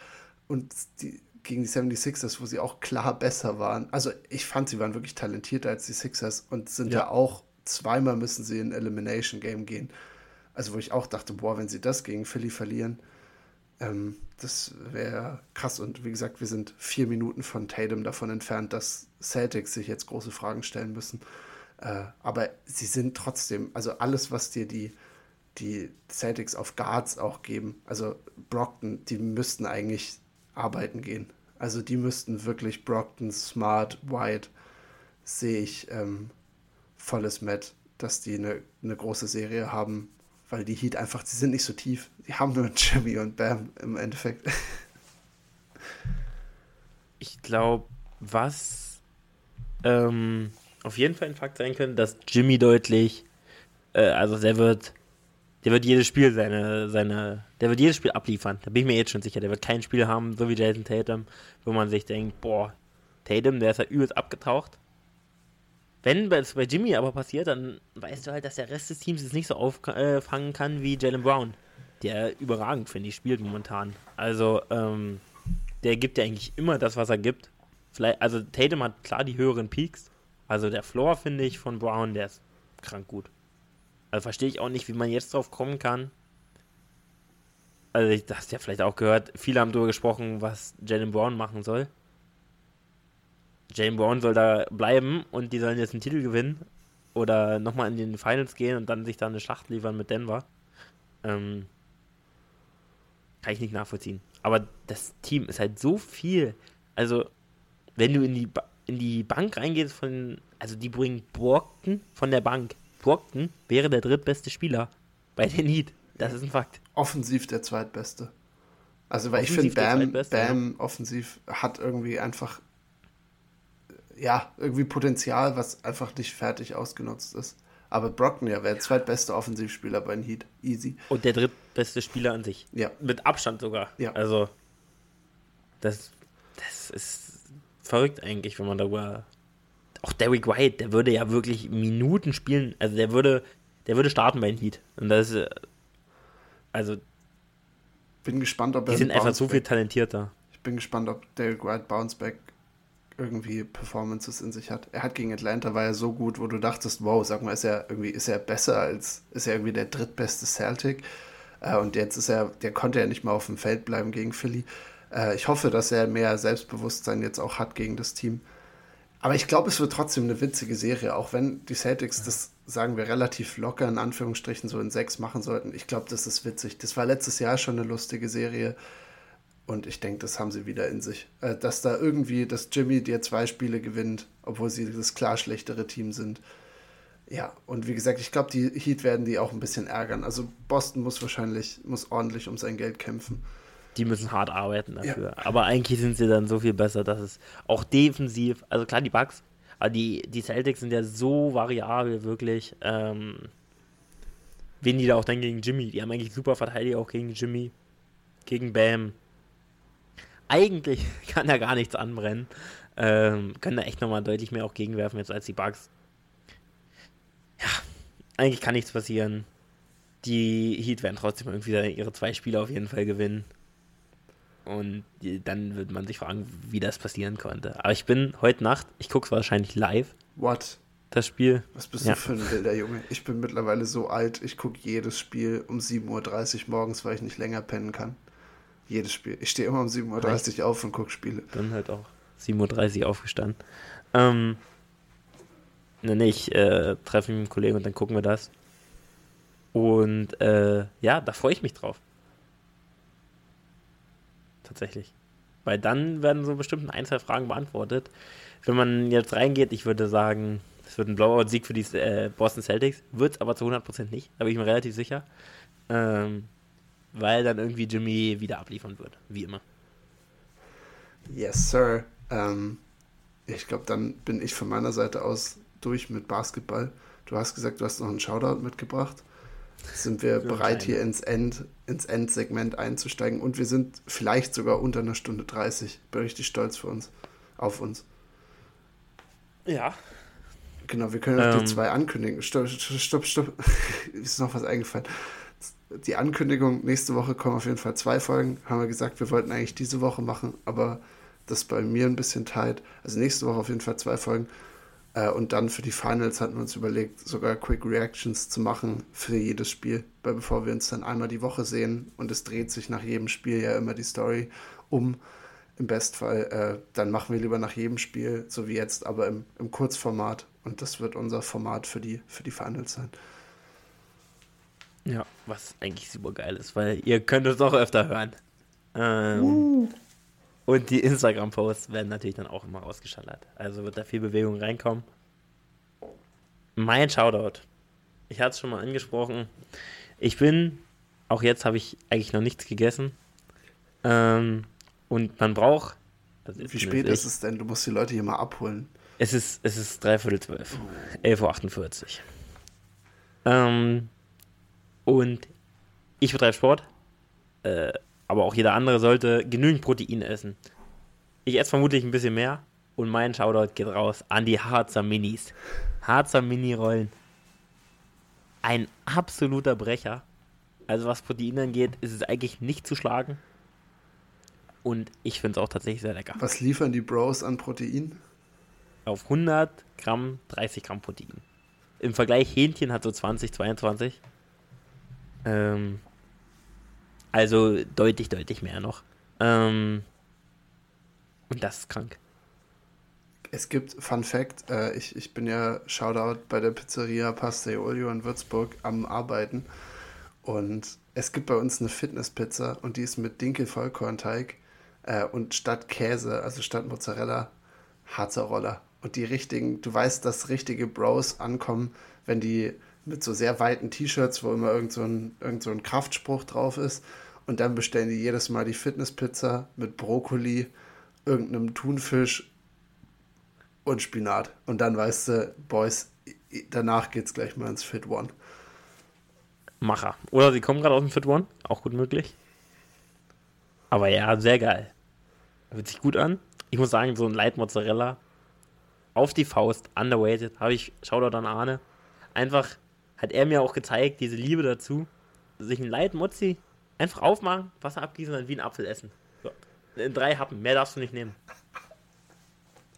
und die gegen die 76ers, wo sie auch klar besser waren. Also ich fand, sie waren wirklich talentierter als die Sixers und sind ja, ja auch zweimal müssen sie in Elimination Game gehen. Also wo ich auch dachte, boah, wenn sie das gegen Philly verlieren, ähm, das wäre krass. Und wie gesagt, wir sind vier Minuten von Tatum davon entfernt, dass Celtics sich jetzt große Fragen stellen müssen. Äh, aber sie sind trotzdem, also alles, was dir die, die Celtics auf Guards auch geben, also Brockton, die müssten eigentlich arbeiten gehen. Also die müssten wirklich Brockton, Smart, White, sehe ich ähm, volles Met, dass die eine, eine große Serie haben, weil die Heat einfach, sie sind nicht so tief. Die haben nur Jimmy und Bam im Endeffekt. Ich glaube, was ähm, auf jeden Fall ein Fakt sein könnte, dass Jimmy deutlich, äh, also der wird, der wird jedes Spiel seine, seine, der wird jedes Spiel abliefern. Da bin ich mir jetzt schon sicher. Der wird kein Spiel haben, so wie Jason Tatum, wo man sich denkt, boah, Tatum, der ist ja übelst abgetaucht. Wenn es bei Jimmy aber passiert, dann weißt du halt, dass der Rest des Teams es nicht so auffangen kann wie Jalen Brown, der überragend, finde ich, spielt momentan. Also, ähm, der gibt ja eigentlich immer das, was er gibt. Vielleicht, also Tatum hat klar die höheren Peaks. Also der Floor, finde ich, von Brown, der ist krank gut. Also verstehe ich auch nicht, wie man jetzt drauf kommen kann. Also, ich, das hast ja vielleicht auch gehört, viele haben darüber gesprochen, was Jalen Brown machen soll. Jalen Brown soll da bleiben und die sollen jetzt einen Titel gewinnen oder nochmal in den Finals gehen und dann sich da eine Schlacht liefern mit Denver. Ähm, kann ich nicht nachvollziehen. Aber das Team ist halt so viel. Also, wenn du in die, ba in die Bank reingehst von, also die bringen Brockton von der Bank. Brockton wäre der drittbeste Spieler bei den Heat. Das ist ein Fakt. Offensiv der zweitbeste. Also, weil offensiv ich finde, Bam, Bam ja. offensiv hat irgendwie einfach ja, irgendwie Potenzial, was einfach nicht fertig ausgenutzt ist. Aber Brockton ja wäre der zweitbeste Offensivspieler bei den Heat. Easy. Und der drittbeste Spieler an sich. Ja. Mit Abstand sogar. Ja. Also, das, das ist verrückt eigentlich, wenn man darüber. Auch Derrick White, der würde ja wirklich Minuten spielen. Also, der würde, der würde starten bei den Heat. Und das ist. Also. Bin gespannt, ob er. Die sind einfach so viel talentierter. Ich bin gespannt, ob Derrick White Bounceback irgendwie Performances in sich hat. Er hat gegen Atlanta war er so gut, wo du dachtest, wow, sag mal, ist er irgendwie, ist er besser als, ist er irgendwie der drittbeste Celtic? Äh, und jetzt ist er, der konnte ja nicht mal auf dem Feld bleiben gegen Philly. Äh, ich hoffe, dass er mehr Selbstbewusstsein jetzt auch hat gegen das Team. Aber ich glaube, es wird trotzdem eine witzige Serie, auch wenn die Celtics das, sagen wir, relativ locker in Anführungsstrichen so in sechs machen sollten. Ich glaube, das ist witzig. Das war letztes Jahr schon eine lustige Serie. Und ich denke, das haben sie wieder in sich. Äh, dass da irgendwie, dass Jimmy dir zwei Spiele gewinnt, obwohl sie das klar schlechtere Team sind. Ja, und wie gesagt, ich glaube, die Heat werden die auch ein bisschen ärgern. Also Boston muss wahrscheinlich, muss ordentlich um sein Geld kämpfen. Die müssen hart arbeiten dafür. Ja. Aber eigentlich sind sie dann so viel besser, dass es auch defensiv, also klar, die Bugs, aber die, die Celtics sind ja so variabel, wirklich. Ähm, wen die da auch dann gegen Jimmy? Die haben eigentlich super Verteidiger auch gegen Jimmy, gegen Bam eigentlich kann er gar nichts anbrennen. Ähm, können da echt nochmal deutlich mehr auch gegenwerfen jetzt als die Bugs. Ja, eigentlich kann nichts passieren. Die Heat werden trotzdem irgendwie ihre zwei Spiele auf jeden Fall gewinnen. Und dann wird man sich fragen, wie das passieren konnte. Aber ich bin heute Nacht, ich gucke es wahrscheinlich live. What? Das Spiel. Was bist ja. du für ein wilder Junge? Ich bin mittlerweile so alt, ich gucke jedes Spiel um 7.30 Uhr morgens, weil ich nicht länger pennen kann. Jedes Spiel. Ich stehe immer um 7.30 Uhr auf und gucke Spiele. Bin halt auch 7.30 Uhr aufgestanden. Ähm, ne, nee, ich äh, treffe mich mit einem Kollegen und dann gucken wir das. Und äh, ja, da freue ich mich drauf. Tatsächlich. Weil dann werden so bestimmt ein, zwei Fragen beantwortet. Wenn man jetzt reingeht, ich würde sagen, es wird ein Blowout-Sieg für die äh, Boston Celtics. Wird es aber zu 100% nicht, da bin ich mir relativ sicher. Ähm, weil dann irgendwie Jimmy wieder abliefern wird, wie immer. Yes, Sir. Ähm, ich glaube, dann bin ich von meiner Seite aus durch mit Basketball. Du hast gesagt, du hast noch einen Shoutout mitgebracht. Sind wir bereit, hier ins, End, ins Endsegment einzusteigen und wir sind vielleicht sogar unter einer Stunde 30. Bin richtig stolz für uns, auf uns. Ja. Genau, wir können auch ähm, die zwei ankündigen. Stopp, stopp, stopp. Ist noch was eingefallen die Ankündigung, nächste Woche kommen auf jeden Fall zwei Folgen. Haben wir gesagt, wir wollten eigentlich diese Woche machen, aber das ist bei mir ein bisschen tight. Also nächste Woche auf jeden Fall zwei Folgen. Äh, und dann für die Finals hatten wir uns überlegt, sogar Quick Reactions zu machen für jedes Spiel, weil bevor wir uns dann einmal die Woche sehen und es dreht sich nach jedem Spiel ja immer die Story um, im Bestfall, äh, dann machen wir lieber nach jedem Spiel, so wie jetzt, aber im, im Kurzformat. Und das wird unser Format für die, für die Finals sein. Ja, was eigentlich super geil ist, weil ihr könnt es auch öfter hören. Ähm, uh. Und die Instagram-Posts werden natürlich dann auch immer rausgeschallert. Also wird da viel Bewegung reinkommen. Mein Shoutout. Ich hatte es schon mal angesprochen. Ich bin, auch jetzt habe ich eigentlich noch nichts gegessen. Ähm, und man braucht. Wie spät ist es denn? Du musst die Leute hier mal abholen. Es ist, es ist dreiviertel zwölf. Oh. 11.48 Uhr. Ähm, und ich betreibe Sport. Äh, aber auch jeder andere sollte genügend Protein essen. Ich esse vermutlich ein bisschen mehr und mein Shoutout geht raus an die Harzer Minis. Harzer Mini-Rollen. Ein absoluter Brecher. Also was Protein angeht, ist es eigentlich nicht zu schlagen. Und ich finde es auch tatsächlich sehr lecker. Was liefern die Bros an Protein? Auf 100 Gramm 30 Gramm Protein. Im Vergleich Hähnchen hat so 20, 22. Ähm, also deutlich, deutlich mehr noch. Ähm, und das ist krank. Es gibt, Fun Fact, äh, ich, ich bin ja Shoutout bei der Pizzeria Pasta e Olio in Würzburg am Arbeiten. Und es gibt bei uns eine Fitnesspizza und die ist mit Dinkel-Vollkornteig äh, und statt Käse, also statt Mozzarella, Harzer Roller. Und die richtigen, du weißt, dass richtige Bros ankommen, wenn die mit so sehr weiten T-Shirts, wo immer irgend so, ein, irgend so ein Kraftspruch drauf ist. Und dann bestellen die jedes Mal die Fitnesspizza mit Brokkoli, irgendeinem Thunfisch und Spinat. Und dann weißt du, Boys, danach geht's gleich mal ins Fit One. Macher. Oder sie kommen gerade aus dem Fit One, auch gut möglich. Aber ja, sehr geil. Hört sich gut an. Ich muss sagen, so ein Light Mozzarella auf die Faust, underweighted, habe ich, schau doch dann Arne. Einfach hat er mir auch gezeigt, diese Liebe dazu, sich ein Light Mozzi einfach aufmachen, Wasser abgießen und dann wie ein Apfel essen. So. In drei Happen, mehr darfst du nicht nehmen.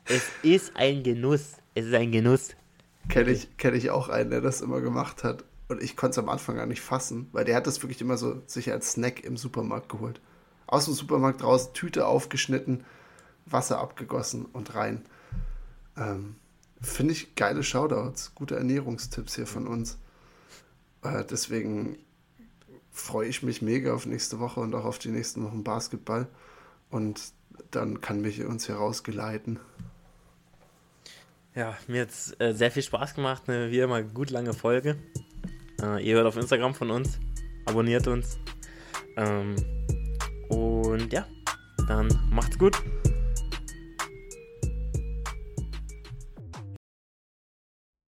Es ist ein Genuss. Es ist ein Genuss. Kenne ich, kenn ich auch einen, der das immer gemacht hat. Und ich konnte es am Anfang gar nicht fassen, weil der hat das wirklich immer so sich als Snack im Supermarkt geholt. Aus dem Supermarkt raus, Tüte aufgeschnitten, Wasser abgegossen und rein. Ähm, Finde ich geile Shoutouts, gute Ernährungstipps hier von uns. Äh, deswegen freue ich mich mega auf nächste Woche und auch auf die nächsten Wochen Basketball. Und dann kann mich uns hier rausgeleiten. Ja, mir hat es äh, sehr viel Spaß gemacht. Eine wie immer gut lange Folge. Äh, ihr hört auf Instagram von uns. Abonniert uns. Ähm, und ja, dann macht's gut.